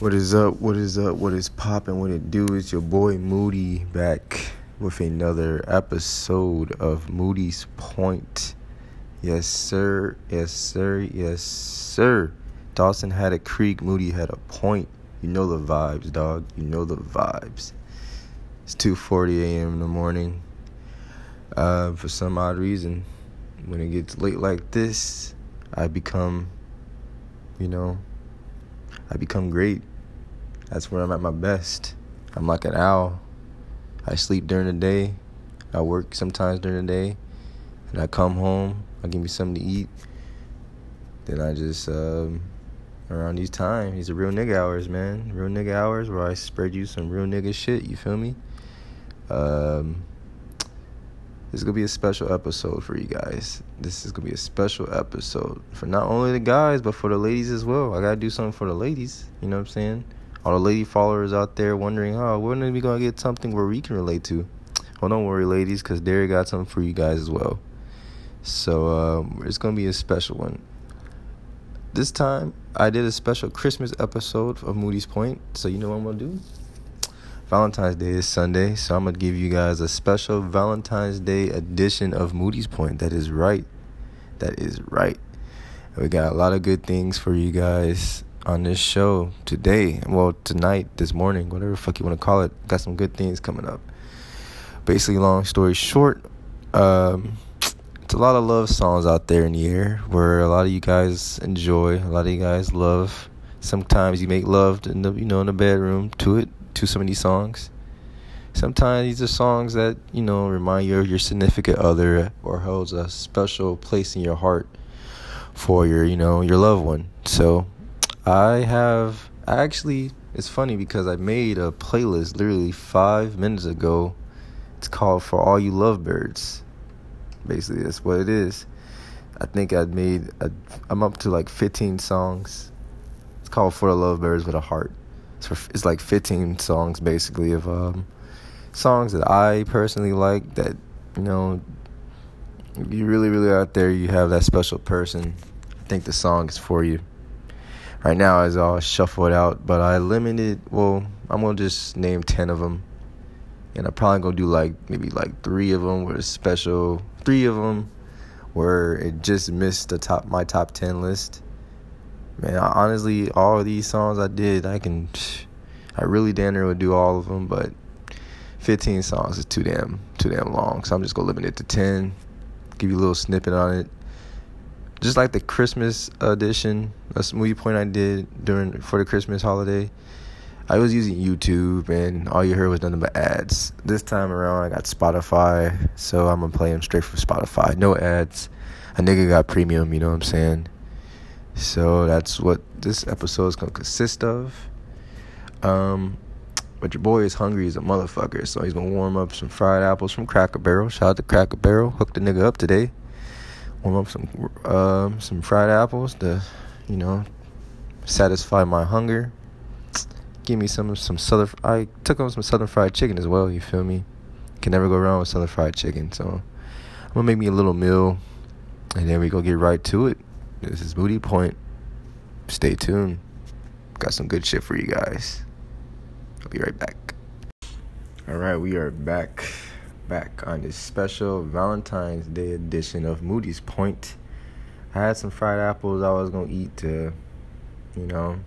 What is up? What is up? What is poppin'? What it do? It's your boy Moody back with another episode of Moody's Point. Yes, sir. Yes, sir. Yes, sir. Dawson had a creek. Moody had a point. You know the vibes, dog. You know the vibes. It's 2:40 a.m. in the morning. Uh, for some odd reason, when it gets late like this, I become, you know, I become great. That's where I'm at my best. I'm like an owl. I sleep during the day. I work sometimes during the day. And I come home. I give me something to eat. Then I just, um, around these times, these are real nigga hours, man. Real nigga hours where I spread you some real nigga shit. You feel me? Um, this is gonna be a special episode for you guys. This is gonna be a special episode for not only the guys but for the ladies as well. I gotta do something for the ladies. You know what I'm saying? All the lady followers out there wondering, oh, when are we gonna get something where we can relate to? Well, don't worry, ladies, because Derek got something for you guys as well. So um, it's gonna be a special one. This time, I did a special Christmas episode of Moody's Point. So you know what I'm gonna do? Valentine's Day is Sunday, so I'm gonna give you guys a special Valentine's Day edition of Moody's Point. That is right. That is right. We got a lot of good things for you guys on this show today. Well, tonight, this morning, whatever fuck you want to call it. Got some good things coming up. Basically, long story short, um, it's a lot of love songs out there in the air where a lot of you guys enjoy. A lot of you guys love. Sometimes you make love in the you know in the bedroom to it to some of these songs. Sometimes these are songs that, you know, remind you of your significant other or holds a special place in your heart for your, you know, your loved one. So I have I actually it's funny because I made a playlist literally five minutes ago. It's called For All You Lovebirds. Basically that's what it is. I think I made a, I'm up to like 15 songs. It's called For the Lovebirds with a Heart. It's, like 15 songs basically of um, songs that I personally like that, you know, if you really, really out there, you have that special person. I think the song is for you. Right now, as I'll shuffle it out, but I limited, well, I'm going to just name 10 of them. And I'm probably going to do like maybe like three of them were special, three of them where it just missed the top my top 10 list man, honestly, all these songs I did, I can, I really damn near would do all of them, but 15 songs is too damn, too damn long. So I'm just gonna limit it to 10. Give you a little snippet on it. Just like the Christmas edition, a Moody Point I did during for the Christmas holiday. I was using YouTube and all you heard was nothing but ads. This time around, I got Spotify, so I'm gonna play them straight from Spotify. No ads. A nigga got premium, you know what I'm saying? So that's what this episode is gonna consist of. Um, but your boy is hungry as a motherfucker, so he's gonna warm up some fried apples from Cracker Barrel. Shout out to Cracker Barrel, hooked the nigga up today. Warm up some um, some fried apples to, you know, satisfy my hunger. Give me some some southern. I took on some southern fried chicken as well. You feel me? Can never go wrong with southern fried chicken. So I'm gonna make me a little meal, and then we go get right to it. This is Moody Point. Stay tuned. Got some good shit for you guys. I'll be right back. All right, we are back, back on this special Valentine's Day edition of Moody's Point. I had some fried apples I was gonna eat to, you know,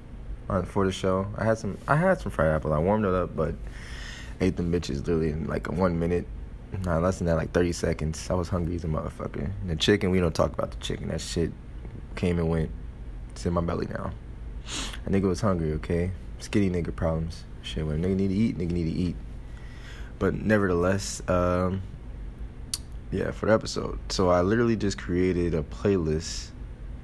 on for the show. I had some, I had some fried apples. I warmed it up, but ate them bitches literally in like one minute. Not less than that, like 30 seconds. I was hungry as a motherfucker. And the chicken, we don't talk about the chicken. That shit came and went. It's in my belly now. A nigga was hungry, okay? Skinny nigga problems. Shit, when a nigga need to eat, nigga need to eat. But nevertheless, um, yeah, for the episode. So I literally just created a playlist,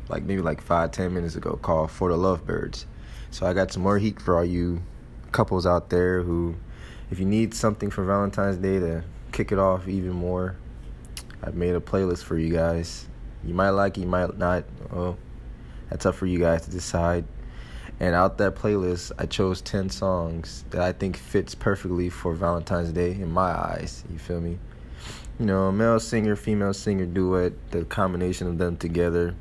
like maybe like five, ten minutes ago, called For the Lovebirds. So I got some more heat for all you couples out there who, if you need something for Valentine's Day to kick it off even more, I've made a playlist for you guys. You might like it, you might not. Well, that's up for you guys to decide. And out that playlist, I chose 10 songs that I think fits perfectly for Valentine's Day in my eyes. You feel me? You know, male singer, female singer duet, the combination of them together,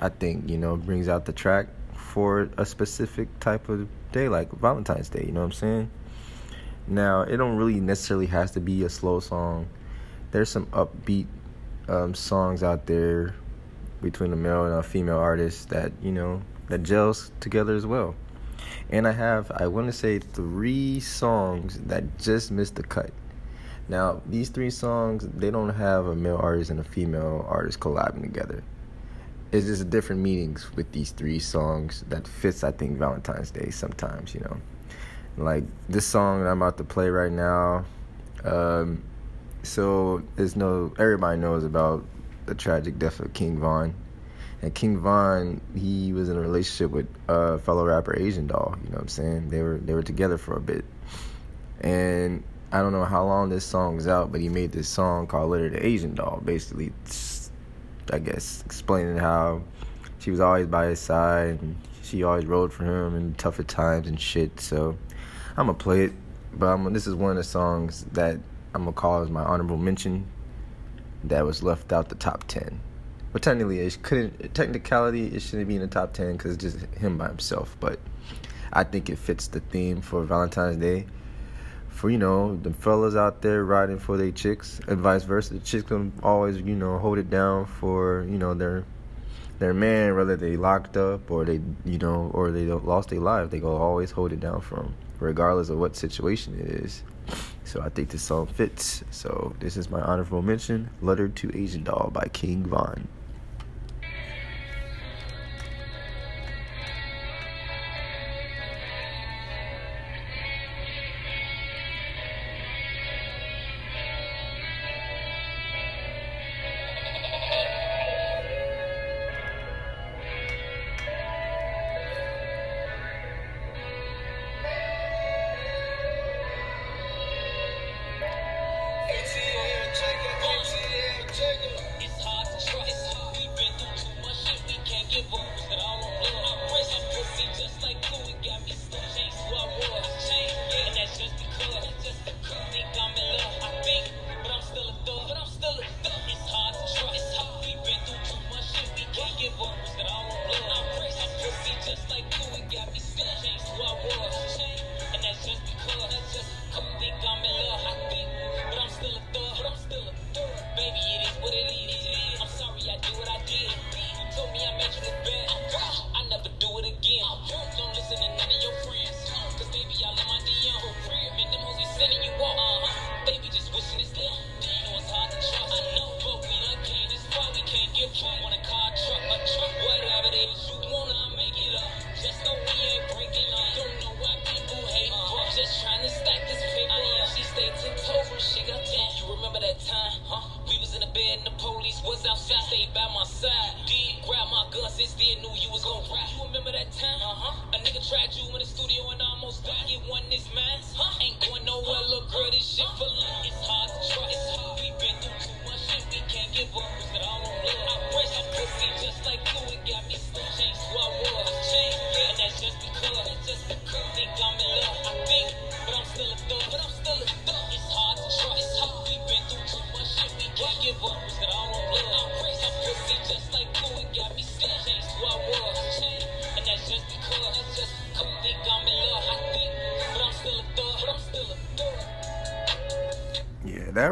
I think, you know, brings out the track for a specific type of day, like Valentine's Day. You know what I'm saying? Now, it don't really necessarily has to be a slow song. There's some upbeat um, songs out there between a male and a female artist that you know that gels together as well. And I have, I want to say, three songs that just missed the cut. Now, these three songs, they don't have a male artist and a female artist collabing together. It's just different meanings with these three songs that fits, I think, Valentine's Day sometimes, you know. Like this song that I'm about to play right now. Um, so there's no, everybody knows about the tragic death of King Von. And King Von, he was in a relationship with a fellow rapper Asian Doll. You know what I'm saying? They were they were together for a bit, and I don't know how long this song is out, but he made this song called "Letter to Asian Doll." Basically, I guess explaining how she was always by his side and she always rode for him in tougher times and shit. So I'm gonna play it, but I'm, this is one of the songs that I'm gonna call as my honorable mention that was left out the top ten. But technically, it couldn't. Technicality, it shouldn't be in the top ten because it's just him by himself. But I think it fits the theme for Valentine's Day for you know the fellas out there riding for their chicks and vice versa. The chicks can always you know hold it down for you know their their man, whether they locked up or they you know or they lost their life. They go always hold it down for them, regardless of what situation it is. So I think this song fits. So this is my honorable mention: "Letter to Asian Doll" by King Von.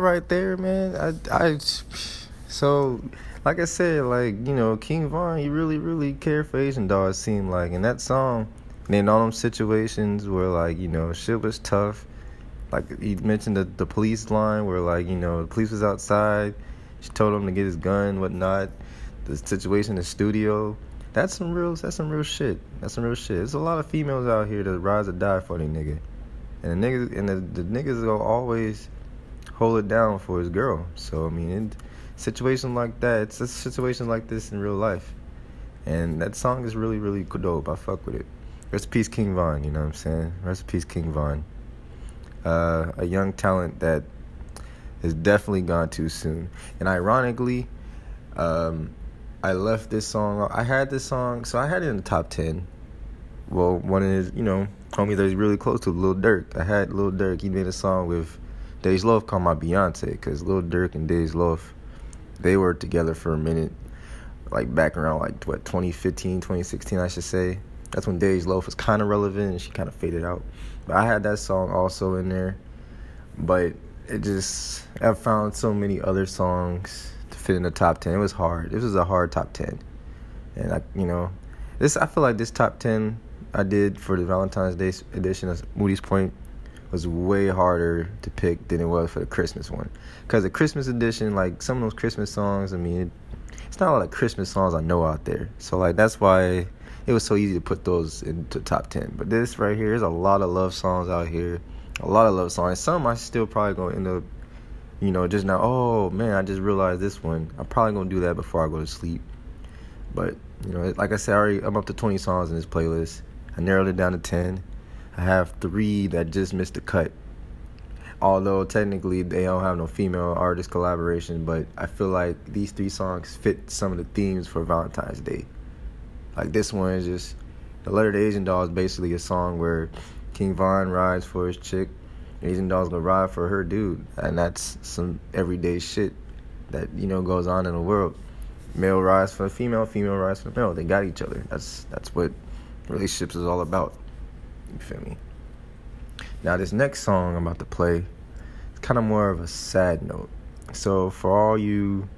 Right there, man. I, I, so, like I said, like you know, King Von, he really, really cared for Asian Doll. It seemed like, in that song, and in all them situations where like you know shit was tough. Like he mentioned the the police line where like you know the police was outside. She told him to get his gun, whatnot. The situation in the studio. That's some real. That's some real shit. That's some real shit. There's a lot of females out here that rise or die for the nigga, and the niggas and the, the niggas will always hold it down for his girl. So I mean, in situations like that, it's a situation like this in real life, and that song is really really dope. I fuck with it. Rest peace, King Von. You know what I'm saying? Rest peace, King Von. Uh, a young talent that has definitely gone too soon. And ironically, um, I left this song. I had this song, so I had it in the top ten. Well, one of his, you know, homie that he's really close to, Lil Durk. I had Lil Durk. He made a song with Dej Loaf called my Beyonce because Lil Durk and Dej Loaf, they were together for a minute, like back around like what 2015, 2016, I should say. That's when Dej Loaf was kind of relevant and she kind of faded out. But I had that song also in there. But it just, I found so many other songs to fit in the top 10. It was hard. This was a hard top 10. And I, you know, this, I feel like this top 10 I did for the Valentine's Day edition of Moody's Point was way harder to pick than it was for the Christmas one. Because the Christmas edition, like some of those Christmas songs, I mean, it, it's not a lot of Christmas songs I know out there. So like that's why it was so easy to put those into top ten. But this right here, there's a lot of love songs out here, a lot of love songs. Some I still probably gonna end up, you know, just now. Oh man, I just realized this one. I'm probably gonna do that before I go to sleep. But you know, like I said, I already I'm up to 20 songs in this playlist. I narrowed it down to 10. I have three that just missed the cut. Although technically they don't have no female artist collaboration, but I feel like these three songs fit some of the themes for Valentine's Day. Like this one is just the letter to Asian doll is basically a song where King Von rides for his chick, and Asian doll's gonna ride for her dude, and that's some everyday shit that you know goes on in the world. Male rides for female, female rides for male. They got each other. That's that's what relationships is all about. You feel me? Now this next song I'm about to play, it's kind of more of a sad note. So for all you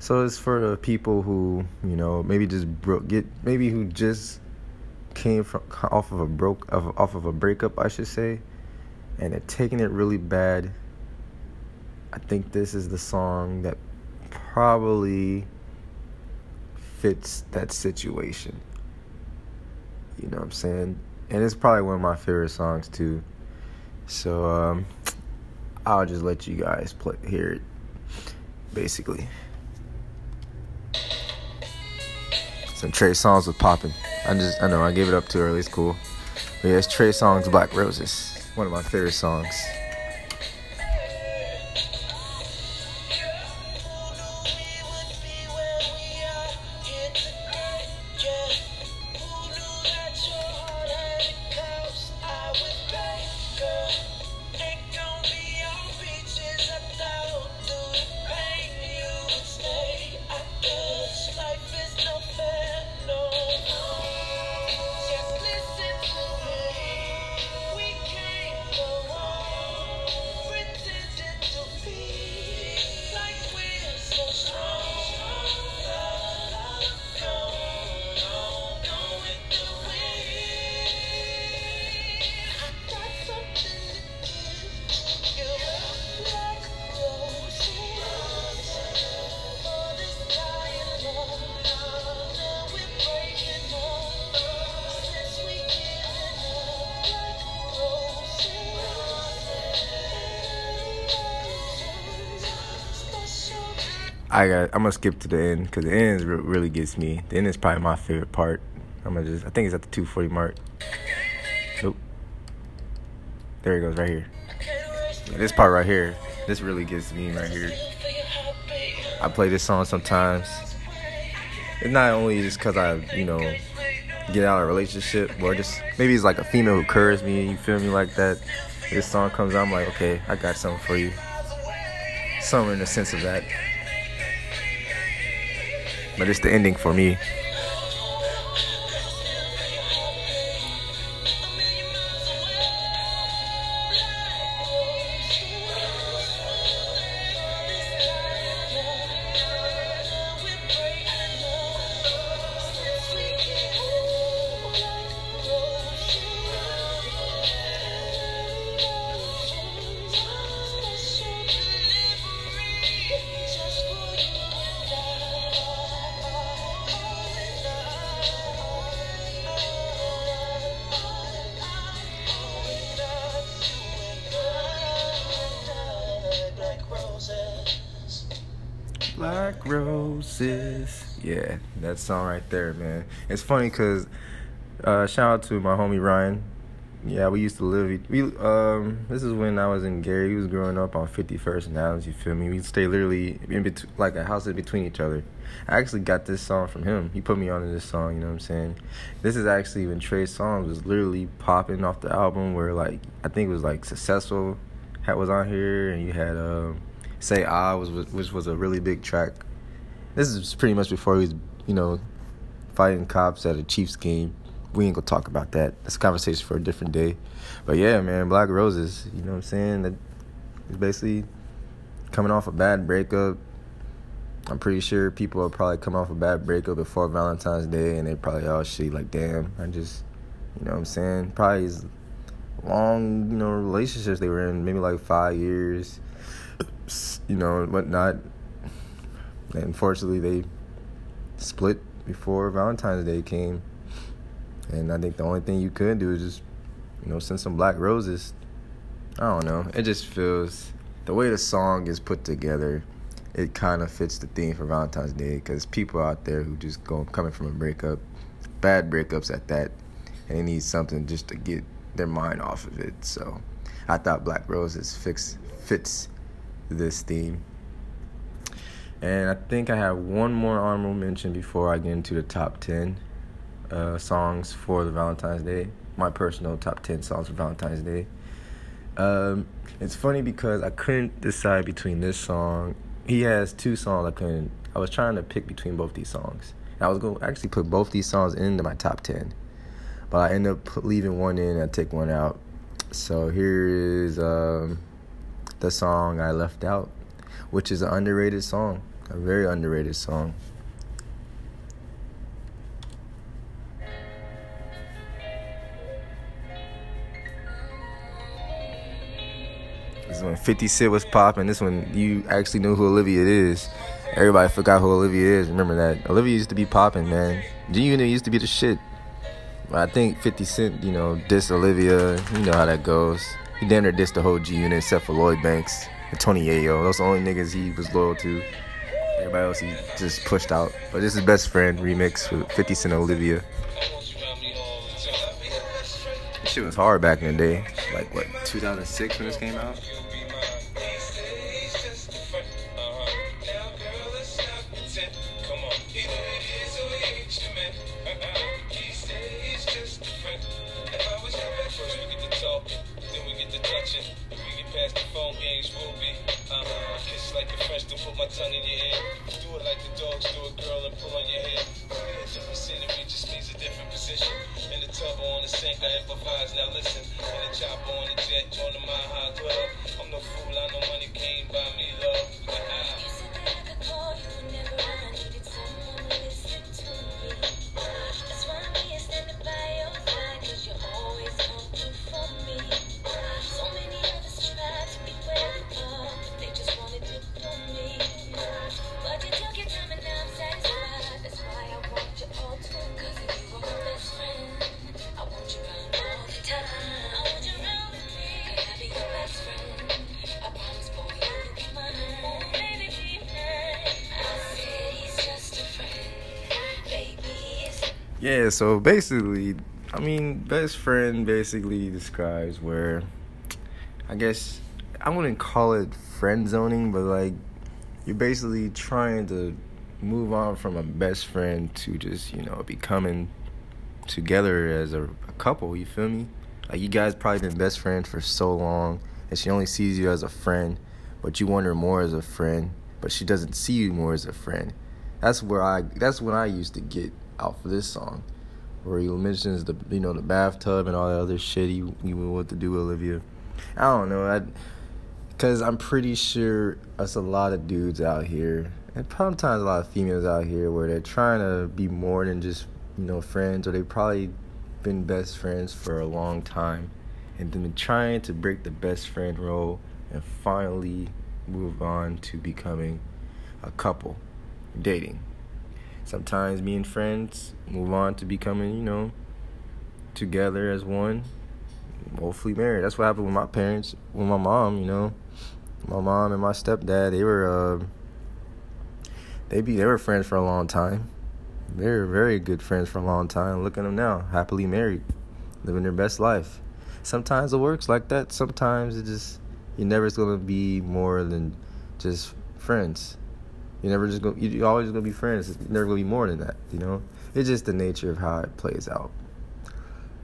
so it's for the people who, you know, maybe just broke get maybe who just came from off of a broke of off of a breakup, I should say, and they're taking it really bad. I think this is the song that probably fits that situation. You know what I'm saying? And it's probably one of my favorite songs too. So um, I'll just let you guys play hear it basically. Some Trey Songz was popping. I just I know I gave it up too early. It's cool. But yeah, it's Trey Songz, Black Roses. One of my favorite songs. I'm gonna skip to the end because the end really gets me. The end is probably my favorite part. I'm gonna just. I think it's at the 240 mark. Nope. There he goes, right here. This part right here. This really gets me right here. I play this song sometimes. It's not only just because I, you know, get out of a relationship, or just maybe it's like a female who curves me. You feel me like that? This song comes out, I'm like, okay, I got something for you. Something in the sense of that but it's the ending for me. That song right there, man. It's funny because uh, shout out to my homie Ryan. Yeah, we used to live. We um, this is when I was in Gary. He was growing up on 51st and Adams. You feel me? We stay literally in between, like a house in between each other. I actually got this song from him. He put me on this song. You know what I'm saying? This is actually when Trey Songz was literally popping off the album. Where like I think it was like successful, had was on here, and you had um Say I was which was a really big track. This is pretty much before he was, you know, fighting cops at a Chiefs game. we ain't gonna talk about that. That's a conversation for a different day. But yeah, man, Black Roses. You know what I'm saying? That is basically coming off a bad breakup. I'm pretty sure people are probably come off a bad breakup before Valentine's Day, and they probably all shit like, damn, I just, you know what I'm saying? Probably long, you know, relationships they were in, maybe like five years, you know, whatnot. And unfortunately, they split before Valentine's Day came. And I think the only thing you could do is just, you know, send some black roses. I don't know. It just feels the way the song is put together. It kind of fits the theme for Valentine's Day because people out there who just go coming from a breakup, bad breakups at that, and they need something just to get their mind off of it. So I thought Black Roses fix fits this theme. And I think I have one more honorable mention before I get into the top 10 uh, songs for the Valentine's Day. My personal top 10 songs for Valentine's Day. Um, it's funny because I couldn't decide between this song. He has two songs I couldn't. I was trying to pick between both these songs. I was going to actually put both these songs into my top 10. But I ended up leaving one in and I take one out. So here is um, the song I left out, which is an underrated song, a very underrated song. This is when 50 Cent was popping. This one you actually knew who Olivia is. Everybody forgot who Olivia is. Remember that. Olivia used to be popping, man. G Unit used to be the shit. I think 50 Cent, you know, diss Olivia. You know how that goes. He damn near dissed the whole G Unit except for Lloyd Banks and Tony Yayo. Those the only niggas he was loyal to. Everybody else he just pushed out. But this is Best Friend remix with 50 Cent Olivia. This shit was hard back in the day. Like, what, 2006 when this came out? Or Yeah, so basically, I mean, best friend basically describes where I guess I wouldn't call it friend zoning, but like you're basically trying to move on from a best friend to just, you know, becoming together as a, a couple, you feel me? Like you guys probably been best friends for so long and she only sees you as a friend, but you want her more as a friend, but she doesn't see you more as a friend. That's where I that's when I used to get out for this song, where he mentions the you know the bathtub and all that other shit he he want to do with Olivia. I don't know, I because I'm pretty sure us a lot of dudes out here, and sometimes a lot of females out here, where they're trying to be more than just you know friends, or they probably been best friends for a long time, and then trying to break the best friend role and finally move on to becoming a couple, dating sometimes me and friends move on to becoming, you know, together as one, hopefully married. That's what happened with my parents, with my mom, you know. My mom and my stepdad, they were uh they be they were friends for a long time. They were very good friends for a long time. Look at them now, happily married, living their best life. Sometimes it works like that. Sometimes it just you're never gonna be more than just friends. You're never just go. You're always gonna be friends. It's never gonna be more than that. You know. It's just the nature of how it plays out.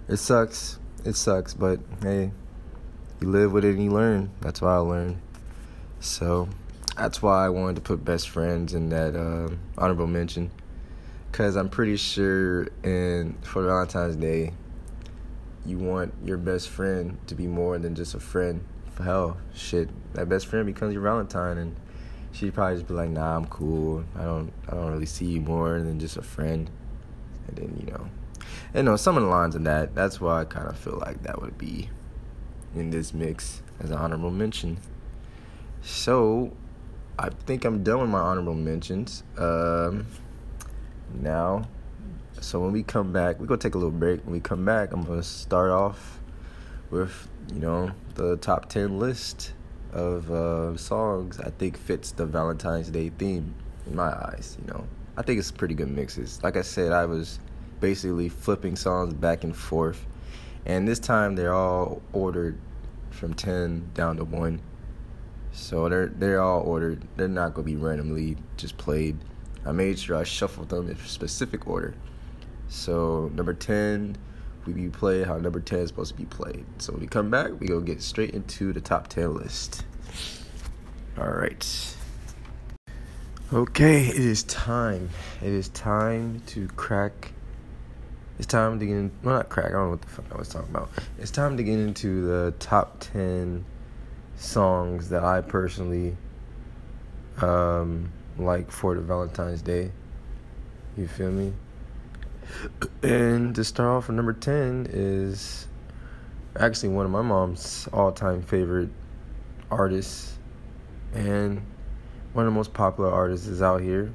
It sucks. It sucks, but hey, you live with it and you learn. That's why I learned. So that's why I wanted to put best friends in that uh, honorable mention. Cause I'm pretty sure in for Valentine's Day, you want your best friend to be more than just a friend. Hell, shit, that best friend becomes your Valentine, and she'd probably just be like, "Nah, I'm cool. I don't, I don't really see you more than just a friend." And then you know, and know some of the lines in that. That's why I kind of feel like that would be in this mix as an honorable mention. So, I think I'm done with my honorable mentions. Um, now. So when we come back, we're gonna take a little break. When we come back, I'm gonna start off with you know the top ten list of uh, songs I think fits the Valentine's Day theme in my eyes. You know, I think it's pretty good mixes. Like I said, I was basically flipping songs back and forth, and this time they're all ordered from ten down to one. So they're they're all ordered. They're not gonna be randomly just played. I made sure I shuffled them in specific order. So number ten, we be played how number ten is supposed to be played. So when we come back, we go get straight into the top ten list. All right. Okay, it is time. It is time to crack. It's time to get in. Well, not crack. I don't know what the fuck I was talking about. It's time to get into the top ten songs that I personally um, like for the Valentine's Day. You feel me? And to start off number 10 is actually one of my mom's all time favorite artists and one of the most popular artists is out here.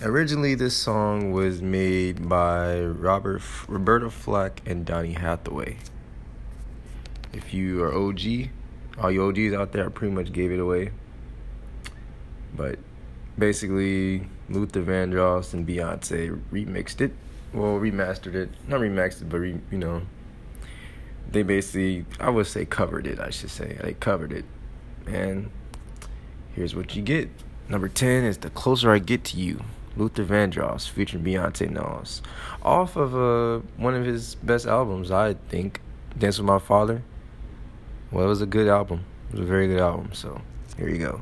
Originally, this song was made by Robert Roberta Flack and Donny Hathaway. If you are OG, all you OGs out there, I pretty much gave it away. But basically Luther Vandross and Beyonce remixed it. Well, remastered it. Not remixed it, but re, you know, they basically I would say covered it, I should say. They covered it. And here's what you get. Number 10 is The Closer I Get to You. Luther Vandross featuring Beyonce Knowles. Off of uh, one of his best albums, I think. Dance with My Father. Well, it was a good album. It was a very good album. So here you go.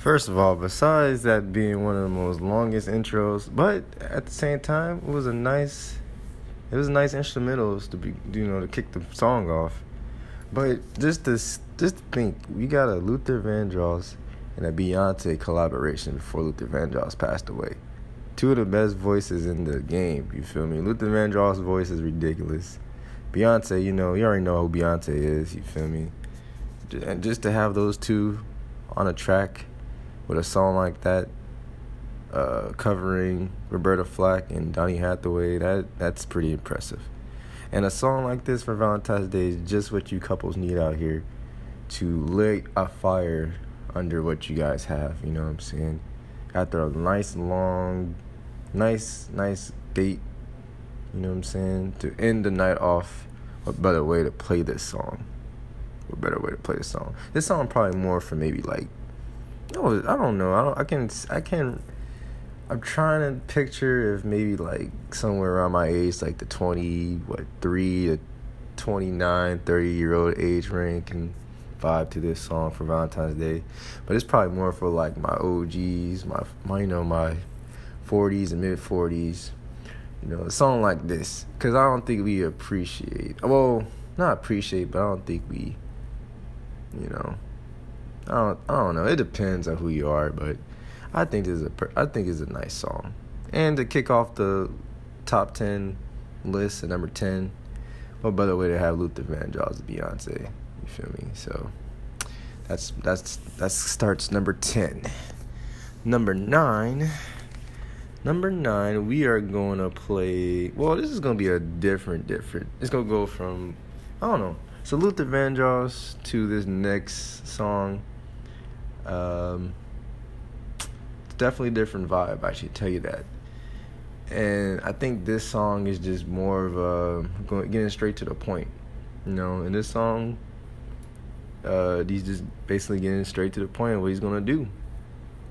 First of all, besides that being one of the most longest intros, but at the same time, it was a nice, it was nice instrumentals to be, you know, to kick the song off. But just this, just think, we got a Luther Vandross and a Beyonce collaboration before Luther Vandross passed away. Two of the best voices in the game. You feel me? Luther Vandross' voice is ridiculous. Beyonce, you know, you already know who Beyonce is. You feel me? And just to have those two on a track with a song like that, uh, covering Roberta Flack and Donny Hathaway, that that's pretty impressive. And a song like this for Valentine's Day is just what you couples need out here to lit a fire under what you guys have. You know what I'm saying? After a nice long, nice nice date. You know what I'm saying? To end the night off, what better way to play this song? What better way to play this song? This song probably more for maybe like, no, I don't know. I don't. I can. I can I'm trying to picture if maybe like somewhere around my age, like the 20, what, 3 to 29, 30 year old age range can vibe to this song for Valentine's Day. But it's probably more for like my OGs, my, my you know, my 40s and mid 40s. You know, a song like this. Because I don't think we appreciate, well, not appreciate, but I don't think we, you know, I don't, I don't know. It depends on who you are, but I think this is a I think it's a nice song. And to kick off the top ten list at number ten, what better way to have Luther Vandross Beyonce? You feel me? So that's that's that starts number ten. Number nine. Number nine, we are going to play. Well, this is going to be a different, different. It's going to go from, I don't know. So Luther Vandross to this next song. Um, it's definitely a different vibe. I should tell you that. And I think this song is just more of a going, getting straight to the point. You know, in this song, uh, he's just basically getting straight to the point of what he's gonna do.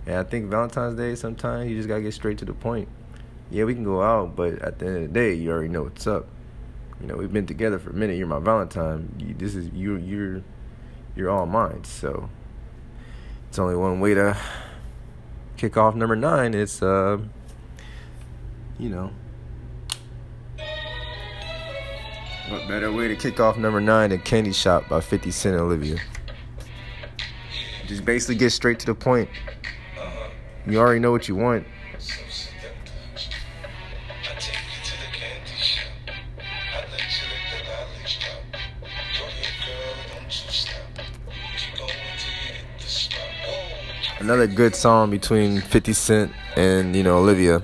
And I think Valentine's Day, sometimes you just gotta get straight to the point. Yeah, we can go out, but at the end of the day, you already know what's up. You know, we've been together for a minute. You're my Valentine. You, this is you. You're you're all mine. So it's only one way to kick off number nine, it's uh, you know, what better way to kick off number nine than Candy Shop by 50 Cent and Olivia? Just basically get straight to the point. You already know what you want. Another good song between 50 Cent and you know Olivia.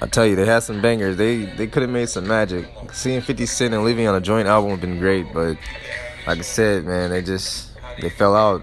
I tell you, they had some bangers. They they could have made some magic. Seeing 50 Cent and Olivia on a joint album would have been great, but like I said, man, they just they fell out.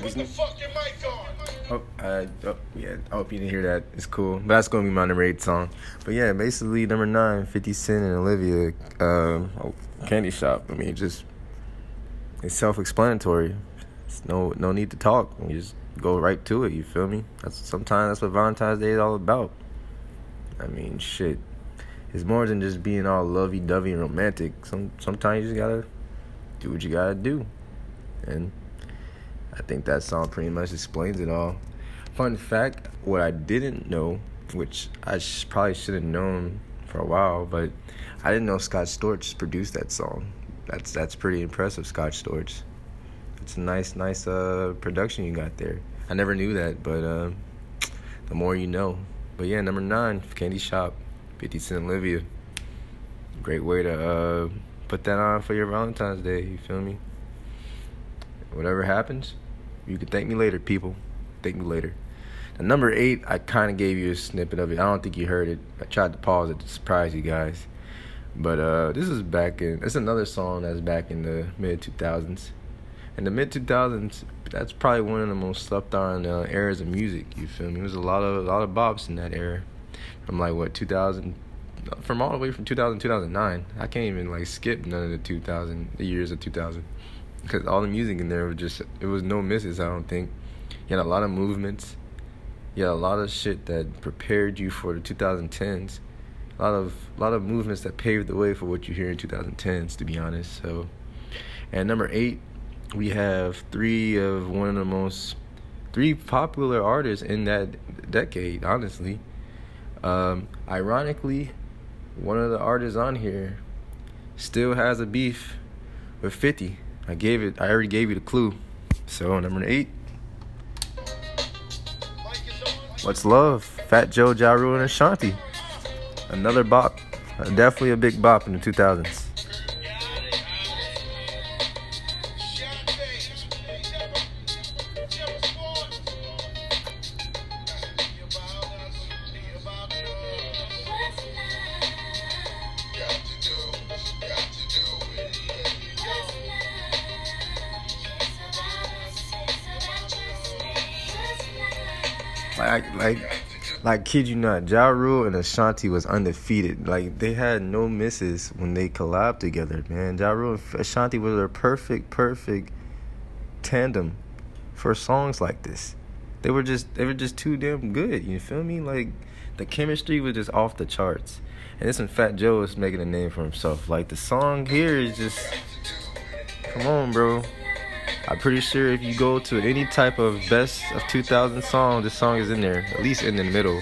it's. Oh, uh, oh, yeah. I hope you didn't hear that. It's cool. But that's gonna be my number eight song. But yeah, basically number nine, 50 Cent and Olivia, uh, oh, Candy Shop. I mean, just it's self-explanatory. It's no no need to talk. You just go right to it. You feel me? That's sometimes that's what Valentine's Day is all about. I mean, shit. It's more than just being all lovey-dovey and romantic. Some sometimes you just gotta do what you gotta do, and I think that song pretty much explains it all. Fun fact what I didn't know, which I sh- probably should have known for a while, but I didn't know Scott Storch produced that song. That's that's pretty impressive, Scott Storch. It's a nice, nice uh, production you got there. I never knew that, but uh, the more you know. but yeah, number nine, Candy Shop, 50 Cent Olivia. Great way to uh, put that on for your Valentine's Day. You feel me? Whatever happens, you can thank me later, people. Thank me later. The number eight, I kind of gave you a snippet of it. I don't think you heard it. I tried to pause it to surprise you guys. But uh, this is back in. It's another song that's back in the mid 2000s. In the mid 2000s, that's probably one of the most slept on uh, eras of music. You feel me? There was a lot of a lot of bops in that era, from like what 2000, from all the way from 2000 2009. I can't even like skip none of the 2000 the years of 2000, because all the music in there was just it was no misses. I don't think. You had a lot of movements. You had a lot of shit that prepared you for the 2010s a lot of a lot of movements that paved the way for what you hear in 2010s to be honest so and number eight we have three of one of the most three popular artists in that decade honestly um, ironically one of the artists on here still has a beef with 50 i gave it i already gave you the clue so number eight what's love fat joe ja Rule, and ashanti another bop. Definitely a big bop in the 2000s. Like kid you not, Ja Rule and Ashanti was undefeated. Like they had no misses when they collabed together, man. Ja Rule and Ashanti were a perfect, perfect tandem for songs like this. They were just they were just too damn good. You feel me? Like the chemistry was just off the charts. And this one Fat Joe is making a name for himself. Like the song here is just come on, bro. I'm pretty sure if you go to any type of best of 2000 song, this song is in there, at least in the middle.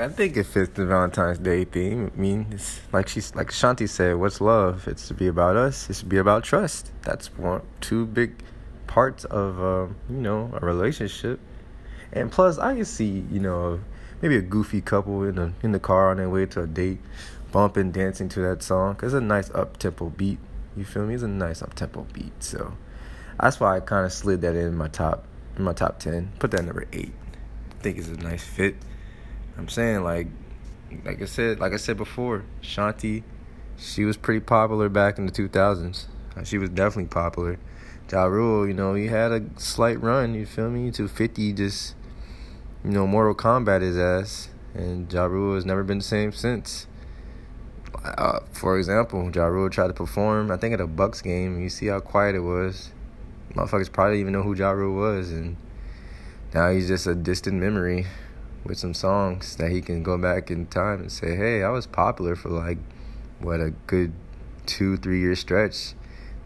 I think it fits the Valentine's Day theme. I mean, it's like she's like Shanti said, "What's love? It's to be about us. It's to be about trust. That's one two big parts of uh, you know a relationship. And plus, I can see you know maybe a goofy couple in the in the car on their way to a date, bumping, dancing to that song. Cause it's a nice up tempo beat. You feel me? It's a nice up tempo beat. So that's why I kind of slid that in my top in my top ten. Put that number eight. I think it's a nice fit. I'm saying like like I said like I said before, Shanti, she was pretty popular back in the 2000s. She was definitely popular. Ja Rule, you know, he had a slight run, you feel me, to 50 just you know, Mortal Kombat his ass. And Ja Rule has never been the same since. Uh, for example, Ja Rule tried to perform, I think at a Bucks game. You see how quiet it was. Motherfuckers probably even know who Ja Rule was, and now he's just a distant memory with some songs that he can go back in time and say, hey, I was popular for like, what, a good two, three year stretch.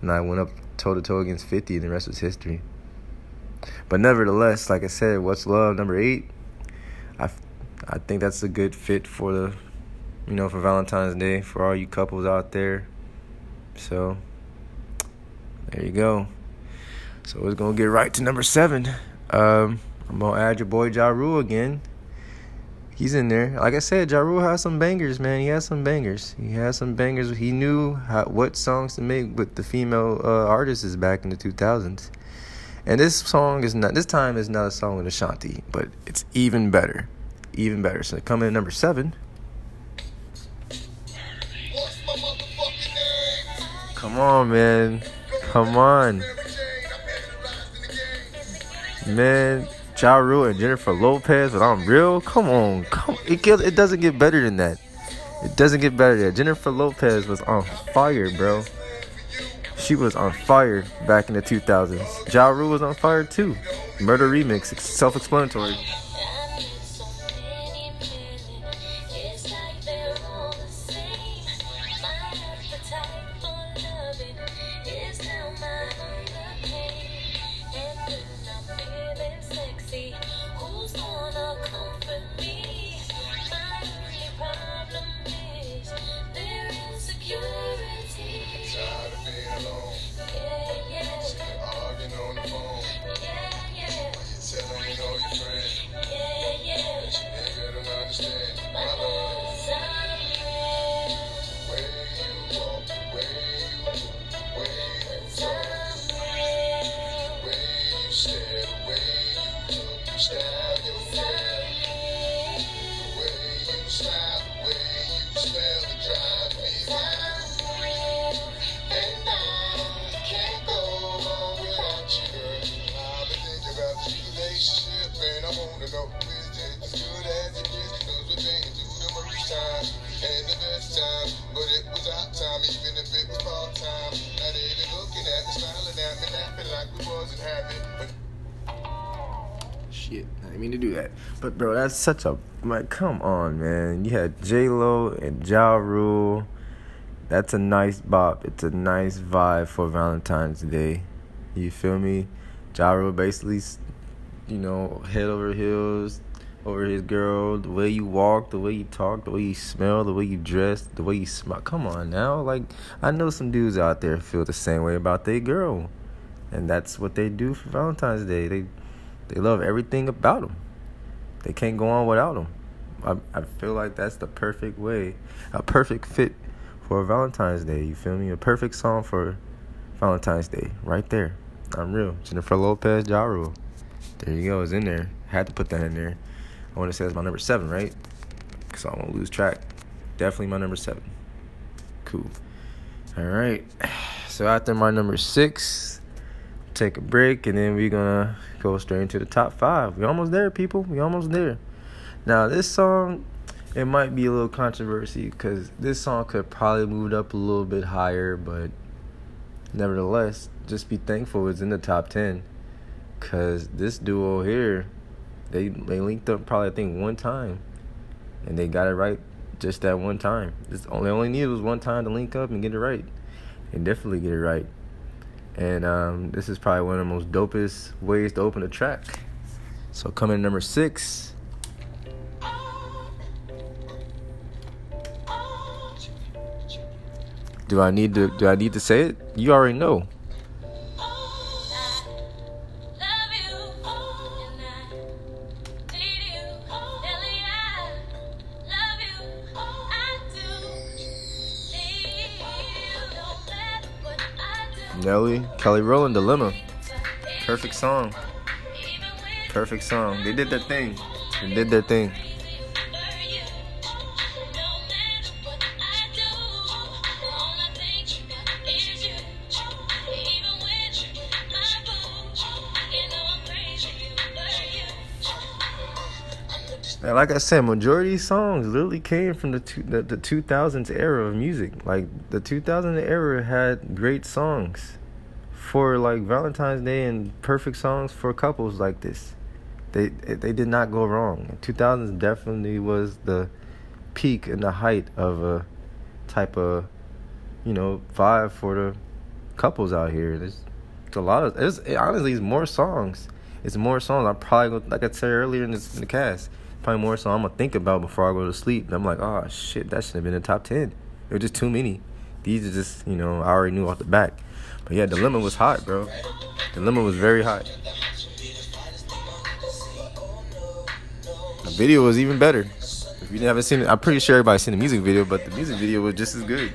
And I went up toe to toe against 50, and the rest was history. But nevertheless, like I said, What's Love, number eight, I, I think that's a good fit for the, you know, for Valentine's Day, for all you couples out there. So, there you go. So we're going to get right to number seven. Um, I'm going to add your boy Ja Rule again he's in there. Like I said, Ja Rule has some bangers, man. He has some bangers. He has some bangers. He knew how, what songs to make with the female uh, artists back in the 2000s. And this song is not. This time is not a song with Ashanti, but it's even better. even better. So coming in number seven. Come on, man. Come on. Man, Ja Rule and Jennifer Lopez, but I'm real. Come on, come. It it doesn't get better than that. It doesn't get better than that. Jennifer Lopez was on fire, bro. She was on fire back in the 2000s. Ja Rule was on fire too. Murder Remix, self-explanatory. Shit, such a like. Come on, man. You had J Lo and Ja Rule. That's a nice bop. It's a nice vibe for Valentine's Day. You feel me? Ja Rule basically, you know, head over heels over his girl. The way you walk, the way you talk, the way you smell, the way you dress, the way you smile. Come on now, like I know some dudes out there feel the same way about their girl, and that's what they do for Valentine's Day. They they love everything about them. They can't go on without them. I I feel like that's the perfect way, a perfect fit for Valentine's Day. You feel me? A perfect song for Valentine's Day, right there. I'm real. Jennifer Lopez, Ja Rule. There you go. It's in there. Had to put that in there. I want to say that's my number seven, right? Because I won't lose track. Definitely my number seven. Cool. All right. So after my number six, take a break, and then we're gonna go straight into the top five. We're almost there, people. We almost there. Now this song, it might be a little controversy because this song could probably moved up a little bit higher, but nevertheless, just be thankful it's in the top ten. Cause this duo here they they linked up probably I think one time, and they got it right just that one time. This only only needed was one time to link up and get it right, and definitely get it right. And um, this is probably one of the most dopest ways to open a track. So coming number six. Do I need to do I need to say it? You already know. Nelly, Kelly Rowland, Dilemma. Perfect song. Perfect song. They did their thing. They did their thing. And like I said, majority songs literally came from the two, the, the 2000s era of music. Like the 2000 era had great songs for like Valentine's Day and perfect songs for couples like this. They they did not go wrong. 2000s definitely was the peak and the height of a type of you know vibe for the couples out here. There's, there's a lot of there's honestly it's more songs. It's more songs. I probably go like I said earlier in, this, in the cast probably more so I'm gonna think about before I go to sleep. And I'm like, oh shit, that should have been in the top ten. There were just too many. These are just, you know, I already knew off the back. But yeah, Dilemma was hot, bro. Dilemma was very hot. The video was even better. If you haven't seen it, I'm pretty sure everybody's seen the music video, but the music video was just as good.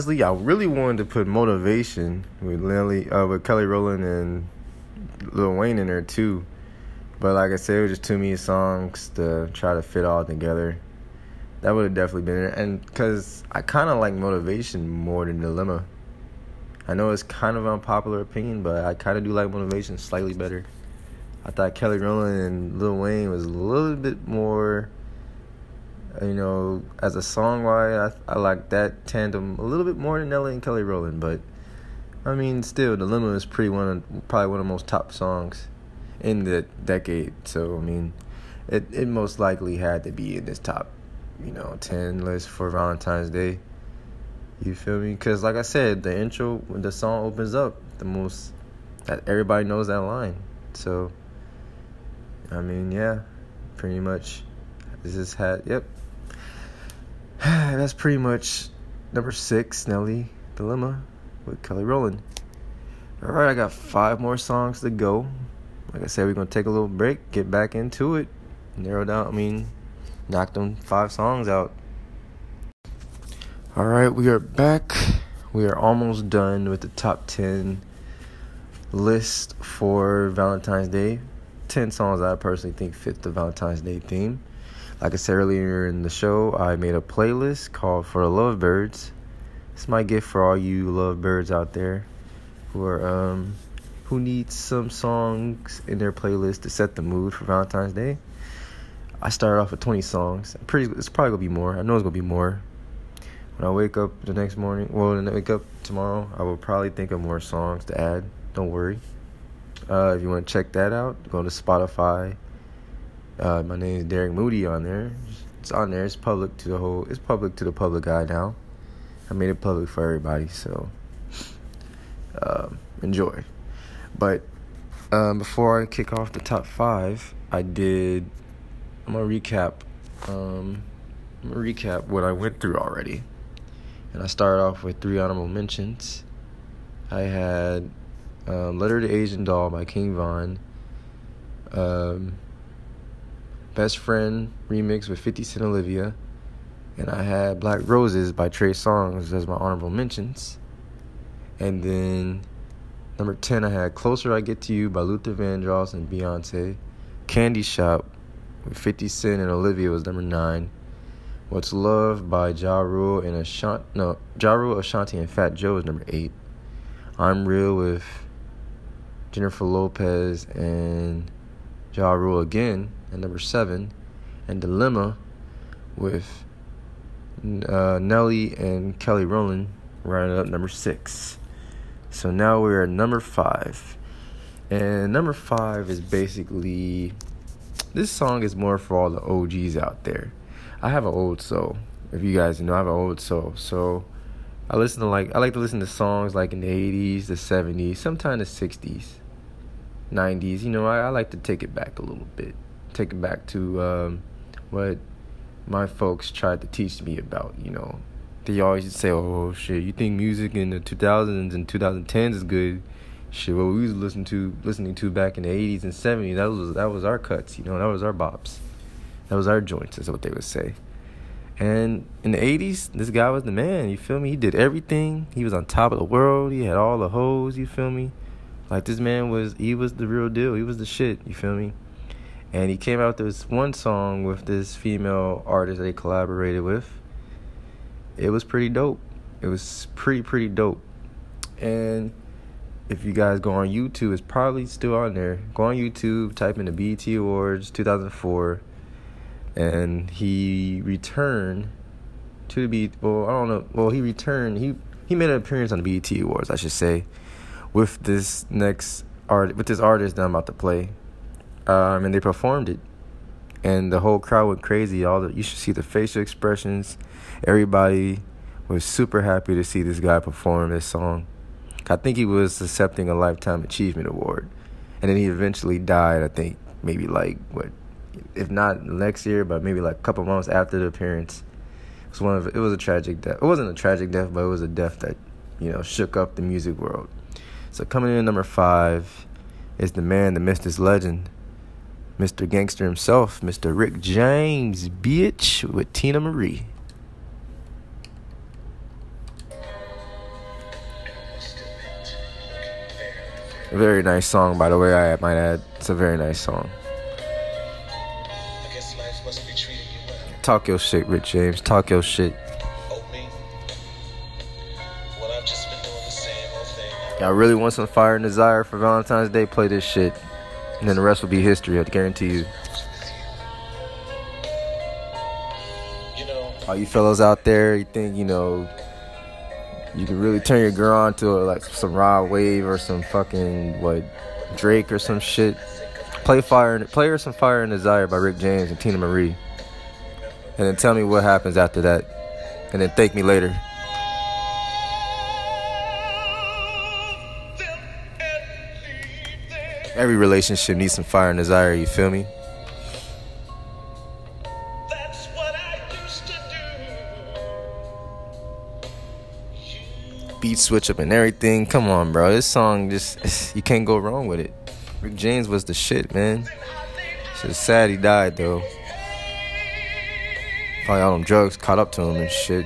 Honestly, I really wanted to put motivation with Lily, uh, with Kelly Rowland and Lil Wayne in there too. But like I said, it was just too many songs to try to fit all together. That would have definitely been it. And because I kind of like motivation more than Dilemma. I know it's kind of an unpopular opinion, but I kind of do like motivation slightly better. I thought Kelly Rowland and Lil Wayne was a little bit more, you know, as a song wise, I, I like that tandem a little bit more than Nelly and Kelly Rowland. But I mean, still, Dilemma is pretty one of probably one of the most top songs in the decade. So I mean, it it most likely had to be in this top, you know, ten list for Valentine's Day. You feel me? Because like I said, the intro when the song opens up, the most that everybody knows that line. So I mean, yeah, pretty much. This is had yep. That's pretty much number six, Nelly Dilemma with Kelly Rowland. All right, I got five more songs to go. Like I said, we're gonna take a little break, get back into it, narrow down. I mean, knock them five songs out. All right, we are back. We are almost done with the top ten list for Valentine's Day. Ten songs I personally think fit the Valentine's Day theme. Like I said earlier in the show, I made a playlist called For the Lovebirds. It's my gift for all you lovebirds out there who are um who need some songs in their playlist to set the mood for Valentine's Day. I started off with 20 songs. Pretty, it's probably gonna be more. I know it's gonna be more. When I wake up the next morning, well, when I wake up tomorrow, I will probably think of more songs to add. Don't worry. Uh, if you want to check that out, go to Spotify. Uh, my name is Derek Moody on there. It's on there. It's public to the whole. It's public to the public eye now. I made it public for everybody, so uh, enjoy. But um, before I kick off the top five, I did. I'm gonna recap. Um, I'm gonna recap what I went through already, and I started off with three honorable mentions. I had um, "Letter to Asian Doll" by King Von. Um, Best Friend remix with 50 Cent Olivia. And I had Black Roses by Trey Songz as my honorable mentions. And then Number 10, I had Closer I Get to You by Luther Vandross and Beyonce. Candy Shop with 50 Cent and Olivia was number 9. What's Love by Ja Rule and Ashanti, no, Ja Rule, Ashanti, and Fat Joe is number 8. I'm Real with Jennifer Lopez and Ja Rule again at number 7. And Dilemma with uh, Nelly and Kelly Rowland rounding up number 6. So now we're at number five. And number five is basically this song is more for all the OGs out there. I have an old soul. If you guys know, I have an old soul. So I listen to like I like to listen to songs like in the eighties, the seventies, sometimes the sixties, nineties. You know, I, I, like to take it back a little bit. Take it back to um, what my folks tried to teach me about, you know, they always say, "Oh shit, you think music in the 2000s and 2010s is good?" Shit, what we was listening to listening to back in the 80s and 70s, that was that was our cuts, you know, that was our bops, that was our joints, is what they would say. And in the 80s, this guy was the man. You feel me? He did everything. He was on top of the world. He had all the hoes. You feel me? Like this man was, he was the real deal. He was the shit. You feel me? And he came out with this one song with this female artist he collaborated with it was pretty dope. It was pretty pretty dope. And if you guys go on YouTube, it's probably still on there. Go on YouTube, type in the BET Awards 2004, and he returned to the BET. Well, I don't know. Well, he returned. He he made an appearance on the BET Awards, I should say, with this next art with this artist that I'm about to play. Um, and they performed it, and the whole crowd went crazy. All the you should see the facial expressions everybody was super happy to see this guy perform this song. I think he was accepting a lifetime achievement award, and then he eventually died. I think maybe like what, if not next year, but maybe like a couple months after the appearance. It was one of it was a tragic death. It wasn't a tragic death, but it was a death that you know shook up the music world. So coming in number five is the man, the myth, this legend, Mr. Gangster himself, Mr. Rick James, bitch, with Teena Marie. Very nice song, by the way, I might add. It's a very nice song. Talk your shit, Rick James. Talk your shit. Y'all really want some fire and desire for Valentine's Day? Play this shit. And then the rest will be history, I guarantee you. All you fellows out there, you think, you know, you can really turn your girl on to a, like some Rod Wave or some fucking, what, Drake or some shit. Play Fire, play her some Fire and Desire by Rick James and Teena Marie. And then tell me what happens after that. And then thank me later. Every relationship needs some fire and desire, you feel me? Beat switch up and everything. Come on, bro. This song just you can't go wrong with it. Rick James was the shit, man. It's just sad he died though. Probably all them drugs caught up to him and shit.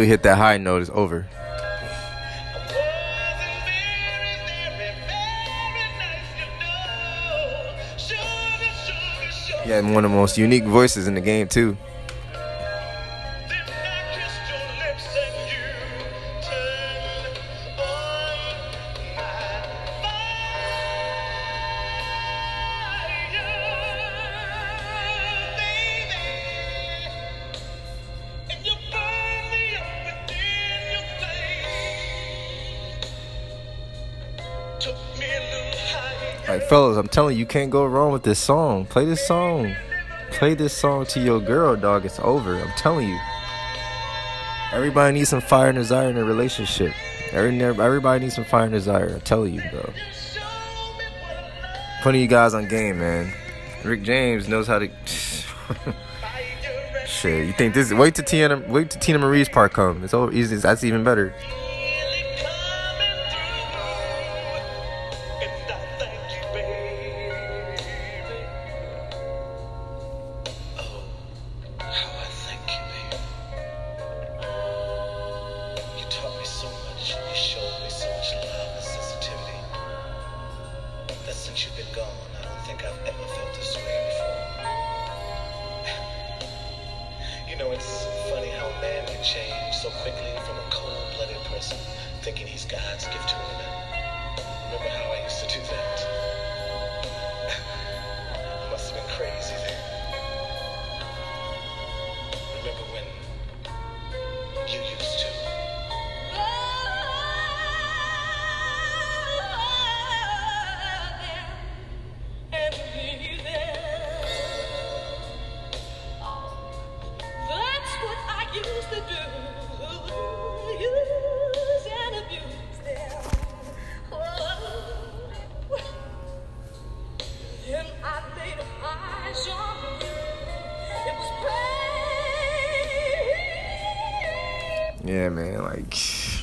We hit that high note, it's over. Yeah, one of the most unique voices in the game too. You, can't go wrong with this song. Play this song. Play this song to your girl, dog. It's over. I'm telling you. Everybody needs some fire and desire in a relationship. Everybody needs some fire and desire. I'm telling you, bro. Plenty of you guys on game, man. Rick James knows how to. Shit, you think this? Wait to Teena. wait to Teena Marie's part come. It's all Easy. That's even better.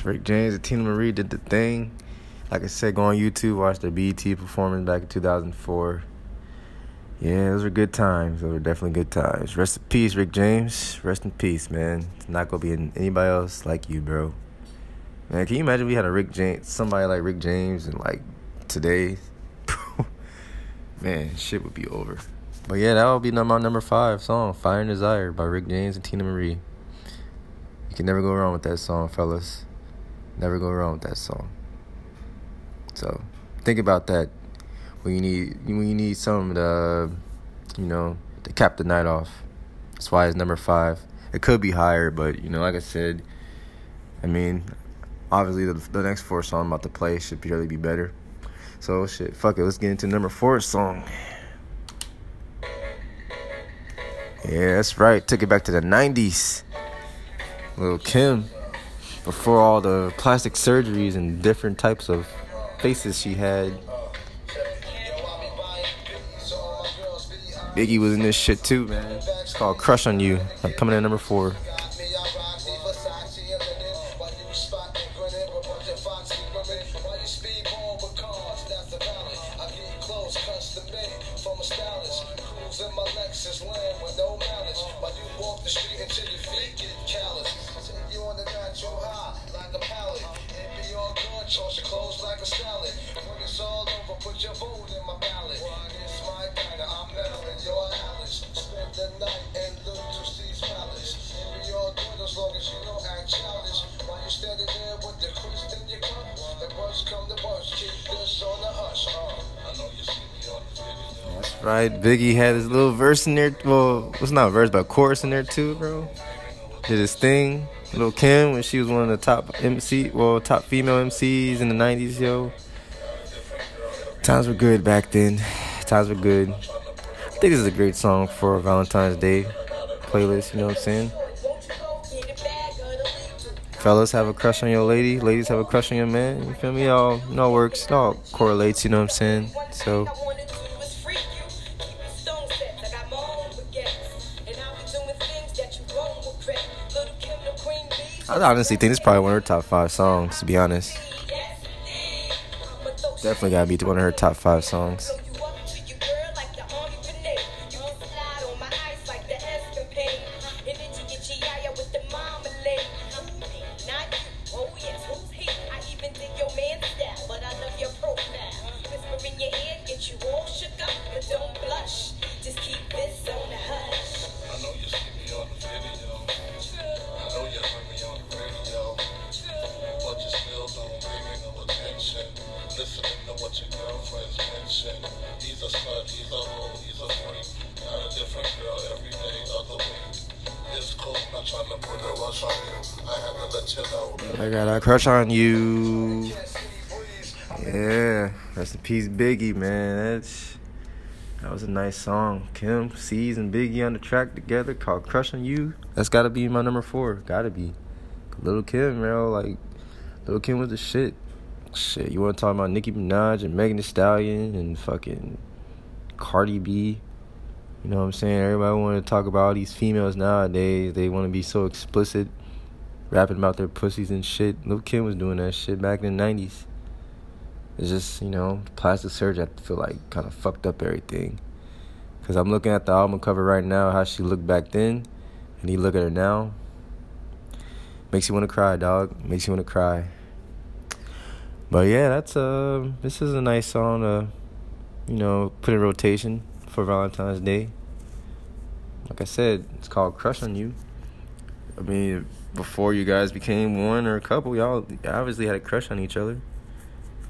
Rick James and Teena Marie did the thing. Like I said, go on YouTube, watch their BET performance back in 2004. Yeah, those were good times. Those were definitely good times. Rest in peace, Rick James. Rest in peace, man. It's not gonna be anybody else like you, bro. Man, can you imagine we had a Rick James, somebody like Rick James, and like today, man, shit would be over. But yeah, that would be my number five song, "Fire and Desire" by Rick James and Teena Marie. You can never go wrong with that song, fellas. Never go wrong with that song. So think about that when you need when you need something to you know to cap the night off. That's why it's number five. It could be higher, but you know, like I said, I mean, obviously the the next four song I'm about to play should really be better. So shit, fuck it. Let's get into number four song. Yeah, that's right. Took it back to the '90s. Little Kim, before all the plastic surgeries and different types of faces she had. Biggie was in this shit too, man. It's called Crush on You, coming in number four. Biggie had his little verse in there. Well, it's not a verse, but chorus in there too, bro. Did his thing. Little Kim when she was one of the top MC, well, top female MCs in the '90s, yo. Times were good back then. Times were good. I think this is a great song for Valentine's Day playlist. You know what I'm saying? Fellas have a crush on your lady. Ladies have a crush on your man. You feel me? All, it all works. It all correlates. You know what I'm saying? So. I honestly think this is probably one of her top five songs, to be honest. Definitely gotta be one of her top five songs. Crush on you. Yeah, rest in peace, Biggie, man. That's that was a nice song. Kim, Cease, and Biggie on the track together called "Crush on You." That's gotta be my number four. Gotta be. Little Kim, bro. Like, Little Kim was the shit. Shit, you want to talk about Nicki Minaj and Megan Thee Stallion and fucking Cardi B? You know what I'm saying? Everybody want to talk about all these females nowadays. They want to be so explicit, rapping about their pussies and shit. Lil Kim was doing that shit back in the 90s. It's just, you know, plastic surgery, I feel like kind of fucked up everything. Because I'm looking at the album cover right now, how she looked back then, and you look at her now. Makes you want to cry, dog. Makes you want to cry. But yeah, that's uh, this is a nice song to, you know, put in rotation for Valentine's Day. Like I said, it's called "Crush on You." I mean, before you guys became one or a couple, y'all obviously had a crush on each other,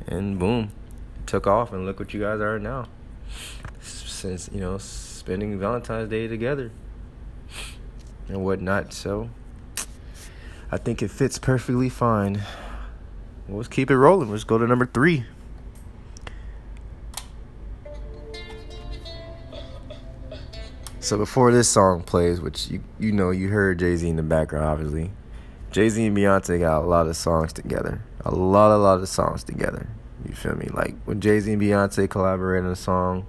and boom, it took off, and look what you guys are now. Since you know, spending Valentine's Day together and whatnot, so I think it fits perfectly fine. Let's keep it rolling. Let's go to number three. So before this song plays, which you you know you heard Jay Z in the background, obviously. Jay Z and Beyonce got a lot of songs together. A lot, a lot of songs together. You feel me? Like when Jay Z and Beyonce collaborated on a song,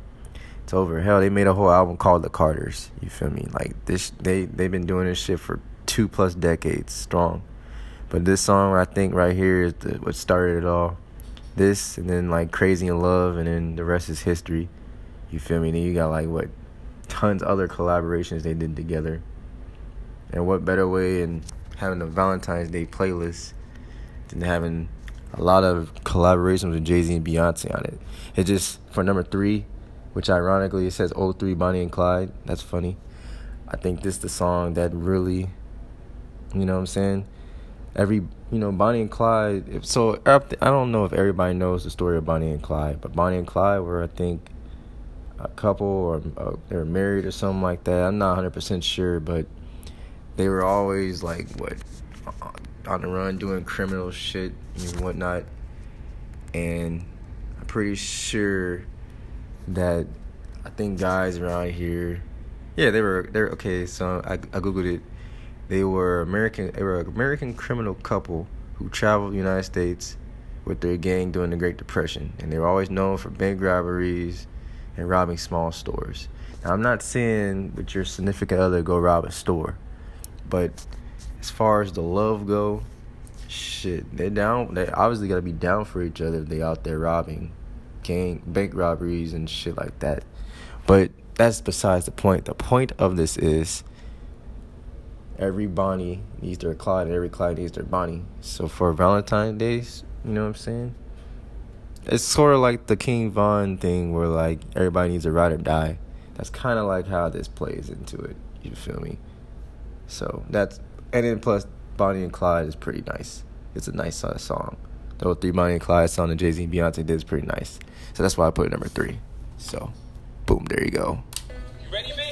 it's over. Hell, they made a whole album called The Carters. You feel me? Like this, they they've been doing this shit for two plus decades strong. But this song, I think, right here is the, what started it all. This, and then like Crazy in Love, and then the rest is history. You feel me? Then you got like what tons other collaborations they did together. And what better way in having a Valentine's Day playlist than having a lot of collaborations with Jay Z and Beyonce on it. It just for number three, which ironically it says 03 Bonnie and Clyde. That's funny. I think this is the song that really, you know what I'm saying? Every, you know, Bonnie and Clyde. If, so I don't know if everybody knows the story of Bonnie and Clyde, but Bonnie and Clyde were, I think, a couple or uh, they were married or something like that. I'm not 100% sure, but they were always like, what, on the run doing criminal shit and whatnot. And I'm pretty sure that I think guys around here, yeah, they were they're okay. So I I googled it. They were American. They were an American criminal couple who traveled the United States with their gang during the Great Depression, and they were always known for bank robberies and robbing small stores. Now, I'm not saying with your significant other go rob a store, but as far as the love go, shit, they down. They obviously gotta be down for each other if they out there robbing, gang bank robberies and shit like that. But that's besides the point. The point of this is every Bonnie needs their Clyde, and every Clyde needs their Bonnie. So for Valentine's Days, you know what I'm saying? It's sort of like the King Von thing where like everybody needs a ride or die. That's kind of like how this plays into it. You feel me? So that's and then plus Bonnie and Clyde is pretty nice. It's a nice uh, song. The whole three Bonnie and Clyde song that Jay Z and Beyonce did is pretty nice. So that's why I put it number three. So, boom, there you go. You ready, man?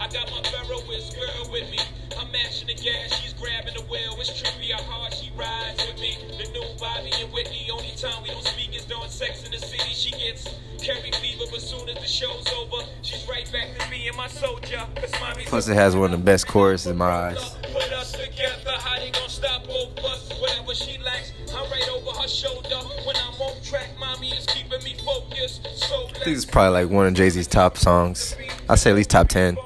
I got my Ferroist girl with me. I'm mashing the gas, she's grabbing the wheel. It's trippy how hard she rides with me. Bobby and Whitney, only time we don't speak is during sex in the city. She gets Carrie fever, but soon as the show's over, she's right back to me and my soldier. Plus, it has one of the best choruses in my eyes. Put us together, how they gonna stop both us? Whatever she lacks, I'm right over her shoulder. When I'm on track, mommy is keeping me focused. So I think it's probably like one of Jay Z's top songs. I say at least top 10.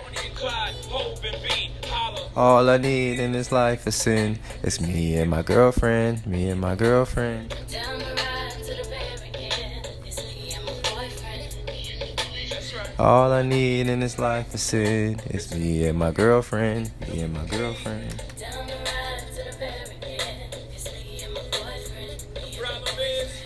All I need in this life is sin. It's me and my girlfriend, me and my girlfriend. Down the ride to the barricade. It's me and my boyfriend. All I need in this life is sin. It's me and my girlfriend, me and my girlfriend.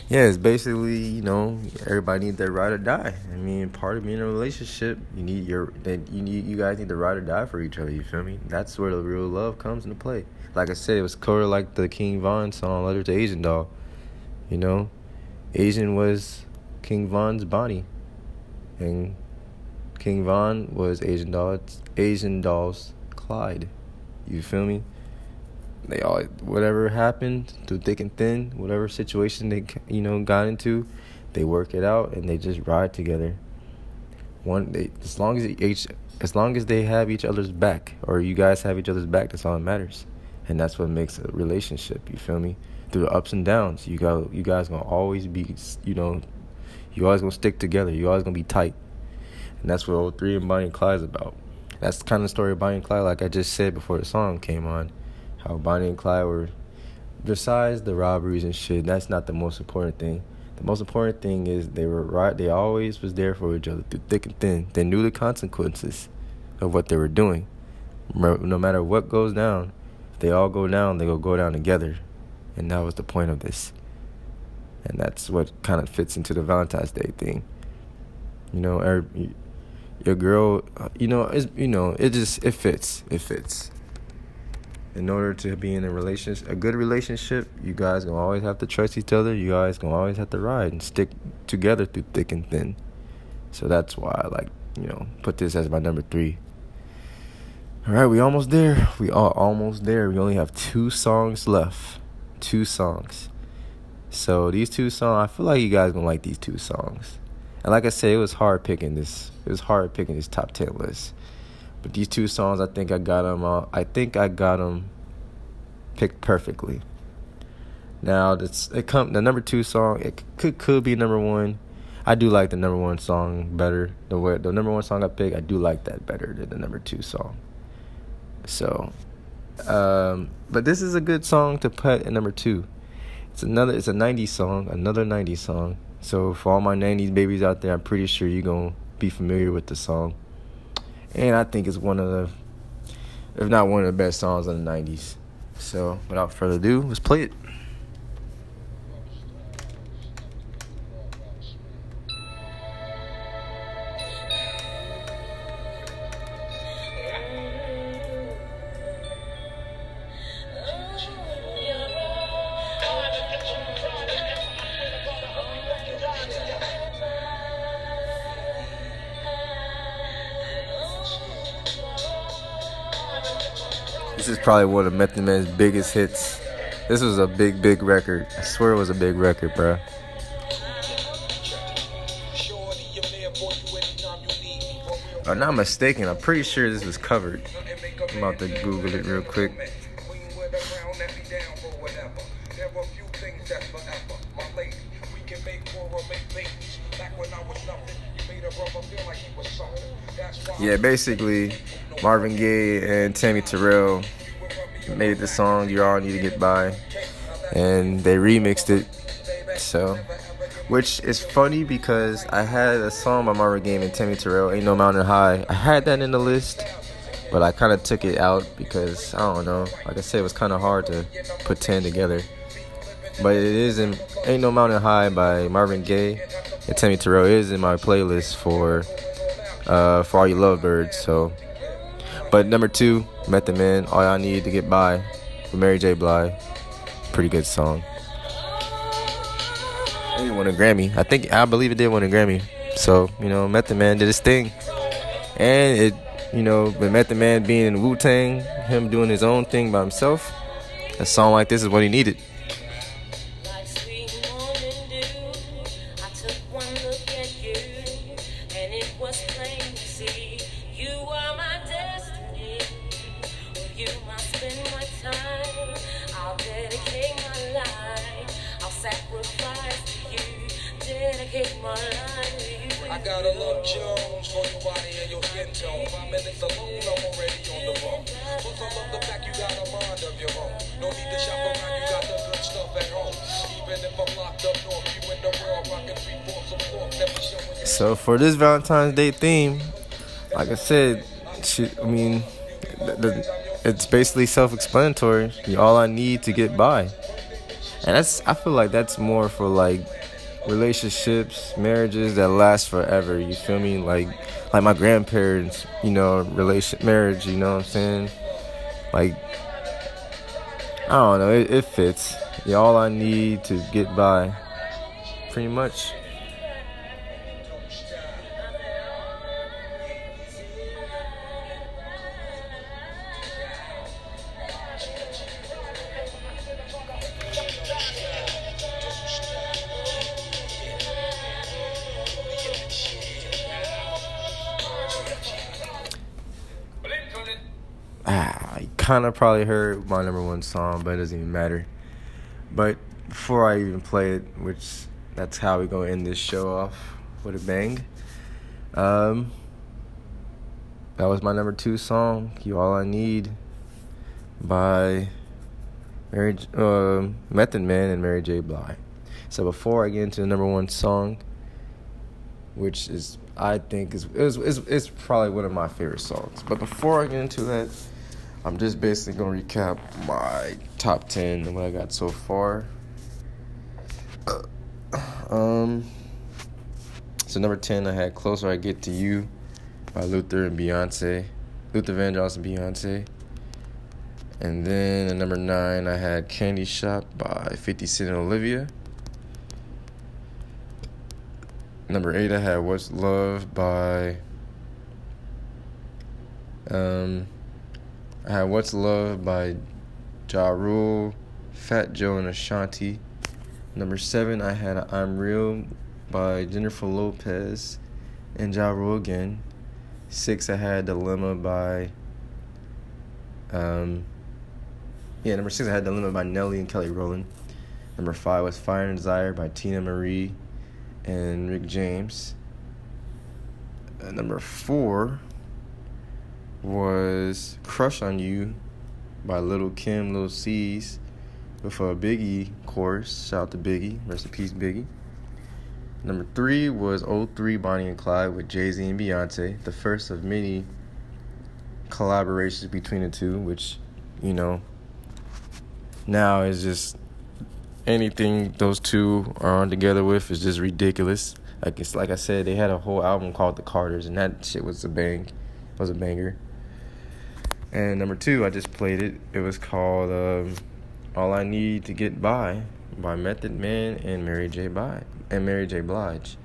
Yeah, it's basically, you know, everybody needs their ride or die. I mean, part of being in a relationship, you need your you need you guys need to ride or die for each other, you feel me? That's where the real love comes into play. Like I said, it was sort of like the King Von song, Letter to Asian Doll. You know? Asian was King Von's Bonnie. And King Von was Asian Doll's Asian Doll's Clyde. You feel me? They all whatever happened through thick and thin, whatever situation they you know got into, they work it out and they just ride together. One they as long as each as long as they have each other's back or you guys have each other's back, that's all that matters, and that's what makes a relationship. You feel me? Through the ups and downs, you got you guys gonna always be you know, you always gonna stick together. You always gonna be tight, and that's what old three and Bonnie and Clyde's about. That's the kind of story of Bonnie and Clyde, like I just said before the song came on how Bonnie and Clyde were, besides the robberies and shit, that's not the most important thing. The most important thing is they were right. They always was there for each other through thick and thin. They knew the consequences of what they were doing. No matter what goes down, if they all go down, they will go down together, and that was the point of this. And that's what kind of fits into the Valentine's Day thing. You know, er, your girl. You know, it's you know, it just it fits. It fits in order to be in a relationship, a good relationship, you guys gonna always have to trust each other. You guys gonna always have to ride and stick together through thick and thin. So that's why I like, you know, put this as my number three. All right, we almost there. We are almost there. We only have two songs left. Two songs. So these two songs, I feel like you guys gonna like these two songs. And like I said, it was hard picking this. It was hard picking this top ten list. But these two songs, I think I got them. Uh, I think I got them picked perfectly. Now, this it come the number two song. It could could be number one. I do like the number one song better. The way, the number one song I picked, I do like that better than the number two song. So, um, but this is a good song to put at number two. It's another. It's a '90s song. Another '90s song. So for all my '90s babies out there, I'm pretty sure you're gonna be familiar with the song and I think it's one of the, if not one of the best songs of the '90s. So, without further ado, let's play it. Probably one of Method Man's biggest hits. This was a big, big record. I swear it was a big record, bro. If I'm not mistaken, I'm pretty sure this was covered. I'm about to Google it real quick. Yeah, basically, Marvin Gaye and Tammi Terrell made the song "You All Need to Get By," and they remixed it. So, which is funny because I had a song by Marvin Gaye and Tammi Terrell, "Ain't No Mountain High." I had that in the list, but I kind of took it out because I don't know. Like I said, it was kind of hard to put ten together. But it is in "Ain't No Mountain High" by Marvin Gaye and Tammi Terrell is in my playlist for uh, for all you lovebirds. So, but number two, Method Man, All I Need to Get By, with Mary J. Blige, pretty good song. It win a Grammy. I think I believe it did win a Grammy. So you know, Method Man did his thing, and it, you know, with Method Man being in Wu Tang, him doing his own thing by himself, a song like this is what he needed. To you. I got a love Jones for your body and your skin tone. Five minutes alone, I'm already on the phone. Plus, I love the fact you got a mind of your own. No need to shop around, you got the good stuff at home. Even if I'm locked up north, you in the world rocking three fourths of fourth. Never showing. So for this Valentine's Day theme, like I said, she, I mean, the, the, it's basically self-explanatory. All I need to get by, and that's I feel like that's more for like relationships, marriages that last forever. You feel me? Like like my grandparents, you know, relation marriage. You know what I'm saying? Like I don't know, it, it fits. You all I need to get by, pretty much. Kind of probably heard my number one song, but it doesn't even matter. But before I even play it, which that's how we're gonna end this show off with a bang. Um, that was my number two song, "You All I Need," by Mary, uh, Method Man and Mary J. Blige. So before I get into the number one song, which is I think is is is, is probably one of my favorite songs. But before I get into that, I'm just basically gonna recap my top ten and what I got so far. Uh, um, so number ten, I had "Closer I Get to You" by Luther and Beyonce, Luther Vandross and Beyonce. And then at number nine, I had "Candy Shop" by 50 Cent and Olivia. Number eight, I had "What's Love" by um. I had What's Love by Ja Rule, Fat Joe and Ashanti. Number seven, I had I'm Real by Jennifer Lopez and Ja Rule again. Six, I had Dilemma by, um, yeah, number six, I had Dilemma by Nelly and Kelly Rowland. Number five was Fire and Desire by Teena Marie and Rick James. Uh, number four was Crush on You by Little Kim, Little Cease with a Biggie chorus. Shout out to Biggie. Rest in peace, Biggie. Number three was 03 Bonnie and Clyde with Jay Z and Beyonce, the first of many collaborations between the two, which, you know, now is just anything those two are on together with is just ridiculous. Like it's like I said, they had a whole album called The Carters, and that shit was a bang, it was a banger. And number two, I just played it. It was called um, "All I Need to Get By" by Method Man and Mary J. Blige and Mary J. Blige,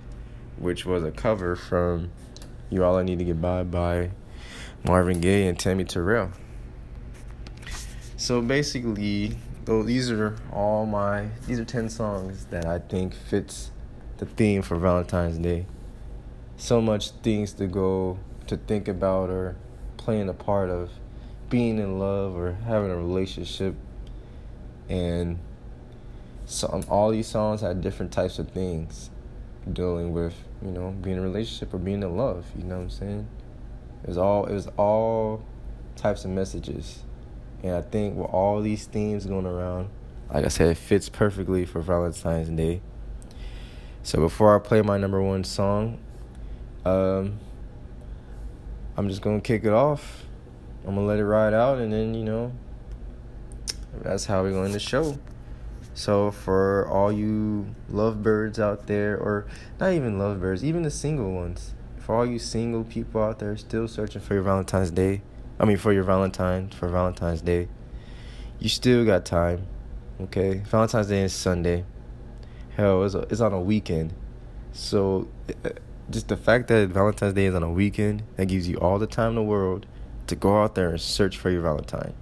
which was a cover from "You All I Need to Get By" by Marvin Gaye and Tammi Terrell. So basically, though these are all my these are 10 songs that I think fits the theme for Valentine's Day. So much things to go to think about or playing a part of being in love or having a relationship and so all these songs had different types of things dealing with, you know, being in a relationship or being in love, you know what I'm saying? It was all it was all types of messages. And I think with all these themes going around, like I said, it fits perfectly for Valentine's Day. So before I play my number one song, um, I'm just gonna kick it off. I'm gonna let it ride out, and then you know, that's how we're gonna show. So for all you lovebirds out there, or not even lovebirds, even the single ones, for all you single people out there still searching for your Valentine's Day, I mean for your Valentine for Valentine's Day, you still got time. Okay, Valentine's Day is Sunday. Hell, it's, a, it's on a weekend, so uh, just the fact that Valentine's Day is on a weekend that gives you all the time in the world to go out there and search for your Valentine.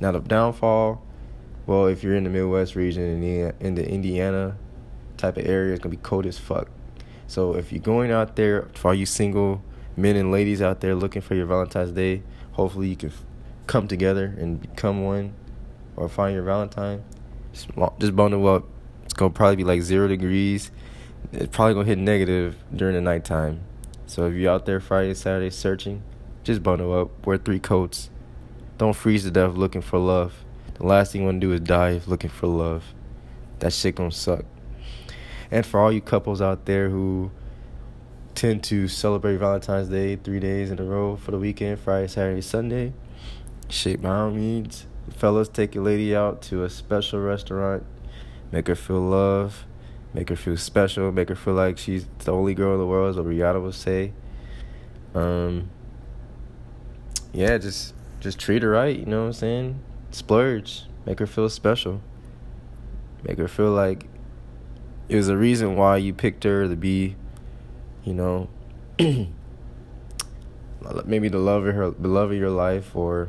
Now the downfall, well, if you're in the Midwest region in the in the Indiana type of area, it's gonna be cold as fuck. So if you're going out there, for all you single men and ladies out there looking for your Valentine's Day, hopefully you can come together and become one, or find your Valentine. Just, just bundle up. It's gonna probably be like zero degrees. It's probably gonna hit negative during the nighttime. So if you're out there Friday, Saturday searching, just bundle up. Wear three coats. Don't freeze to death looking for love. The last thing you wanna do is die looking for love. That shit gonna suck. And for all you couples out there who tend to celebrate Valentine's Day three days in a row for the weekend, Friday, Saturday, Sunday, shit, by all means, fellas, take your lady out to a special restaurant, make her feel love, make her feel special, make her feel like she's the only girl in the world, as what Rihanna would say. Um, yeah, just just treat her right, you know what I'm saying? Splurge, make her feel special, make her feel like it was a reason why you picked her to be, you know, maybe the love of her, the love of your life, or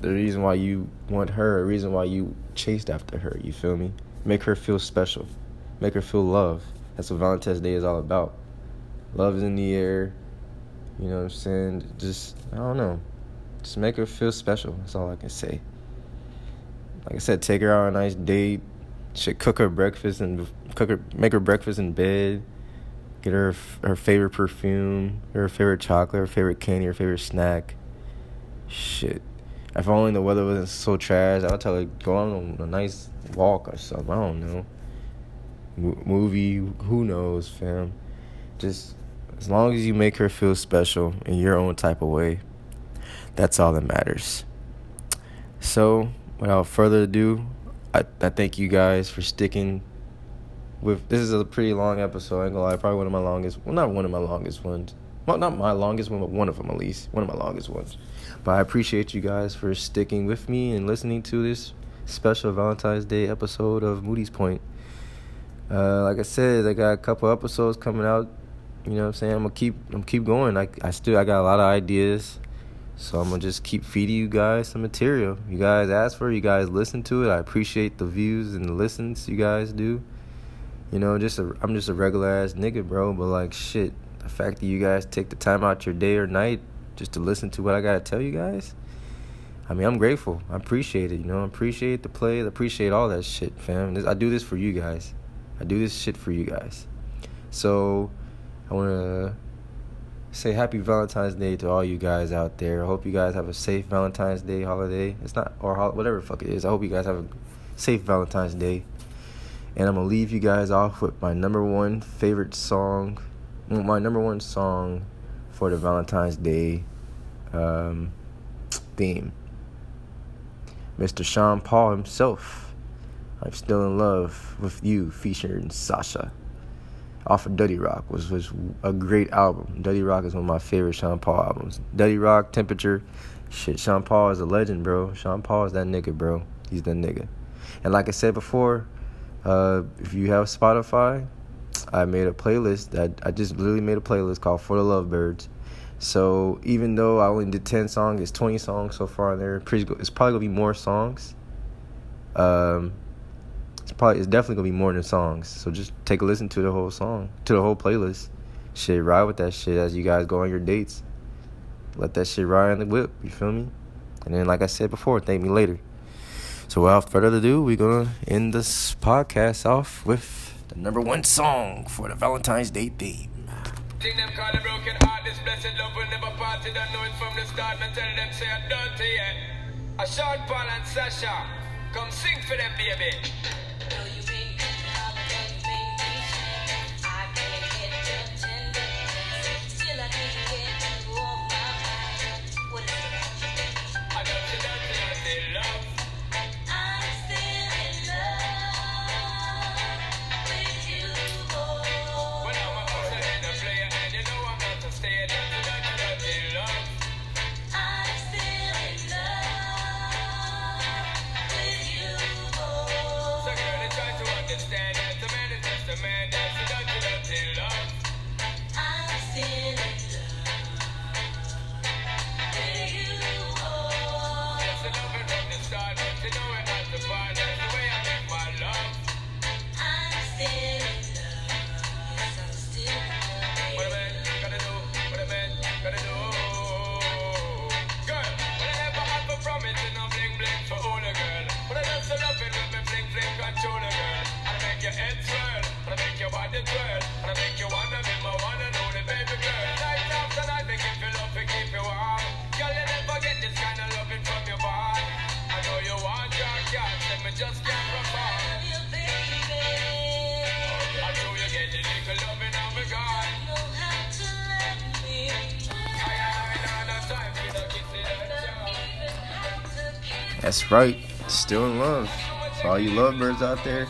the reason why you want her, a reason why you chased after her. You feel me? Make her feel special, make her feel love. That's what Valentine's Day is all about. Love is in the air. You know what I'm saying? Just I don't know. Just make her feel special. That's all I can say. Like I said, take her out on a nice date should cook her breakfast and cook her, make her breakfast in bed. Get her her favorite perfume, her favorite chocolate, her favorite candy, her favorite snack. Shit. If only the weather wasn't so trash, I would tell her go on a nice walk or something. I don't know. movie, who knows, fam. Just as long as you make her feel special in your own type of way, that's all that matters. So, without further ado, I, I thank you guys for sticking with this is a pretty long episode. I ain't gonna lie, probably one of my longest. Well, not one of my longest ones. Well, not my longest one, but one of them at least. One of my longest ones. But I appreciate you guys for sticking with me and listening to this special Valentine's Day episode of Moody's Point. Uh, like I said, I got a couple episodes coming out. You know what I'm saying? I'm gonna keep I'm keep going. I I still I got a lot of ideas. So I'm gonna just keep feeding you guys some material. You guys ask for it, you guys listen to it. I appreciate the views and the listens you guys do. You know, just a, I'm just a regular ass nigga, bro. But like shit, the fact that you guys take the time out your day or night just to listen to what I gotta tell you guys. I mean, I'm grateful. I appreciate it. You know, I appreciate the play. I appreciate all that shit, fam. I do this for you guys. I do this shit for you guys. So I wanna say happy Valentine's Day to all you guys out there. I hope you guys have a safe Valentine's Day holiday. It's not or whatever fuck it is. I hope you guys have a safe Valentine's Day. And I'm gonna leave you guys off with my number one favorite song, my number one song for the Valentine's Day um, theme. Mr. Sean Paul himself. I'm still in love with you, featuring Sasha off of Dutty Rock was was a great album. Dutty Rock is one of my favorite Sean Paul albums. Dutty Rock, Temperature, shit. Sean Paul is a legend, bro. Sean Paul is that nigga, bro. He's that nigga. And like I said before, uh, if you have Spotify, I made a playlist that I just literally made a playlist called For the Lovebirds. So even though I only did ten songs, it's twenty songs so far in there. It's probably gonna be more songs. Um, it's probably it's definitely gonna be more than songs. So just take a listen to the whole song, to the whole playlist. Shit, ride with that shit as you guys go on your dates. Let that shit ride on the whip. You feel me? And then, like I said before, thank me later. So without further ado, we're gonna end this podcast off with the number one song for the Valentine's Day theme. Them call broken heart, this blessed love will never part. Don't know it from the start. Tell them say dirty, yeah. A Sean Paul and Sasha, come sing for them, baby. That's right. Still in love. For all you lovebirds out there,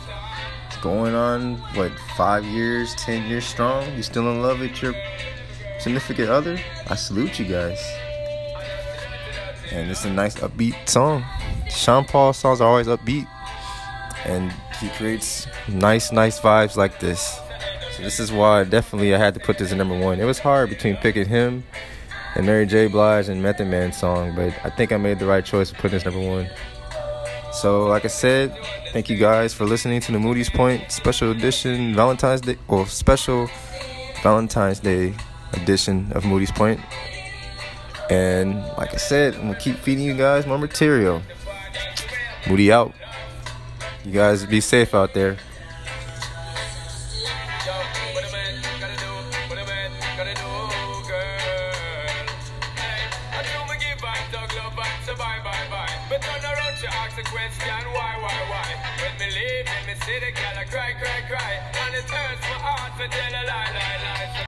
it's going on what five years, ten years strong. You still in love with your significant other? I salute you guys. And it's a nice upbeat song. Sean Paul songs are always upbeat, and he creates nice, nice vibes like this. So this is why definitely I had to put this in number one. It was hard between picking him and Mary J. Blige and Method Man song, but I think I made the right choice to put this number one. So, like I said, thank you guys for listening to the Moody's Point special edition Valentine's Day or special Valentine's Day edition of Moody's Point. And like I said, I'm gonna keep feeding you guys more material. Moody out. You guys be safe out there.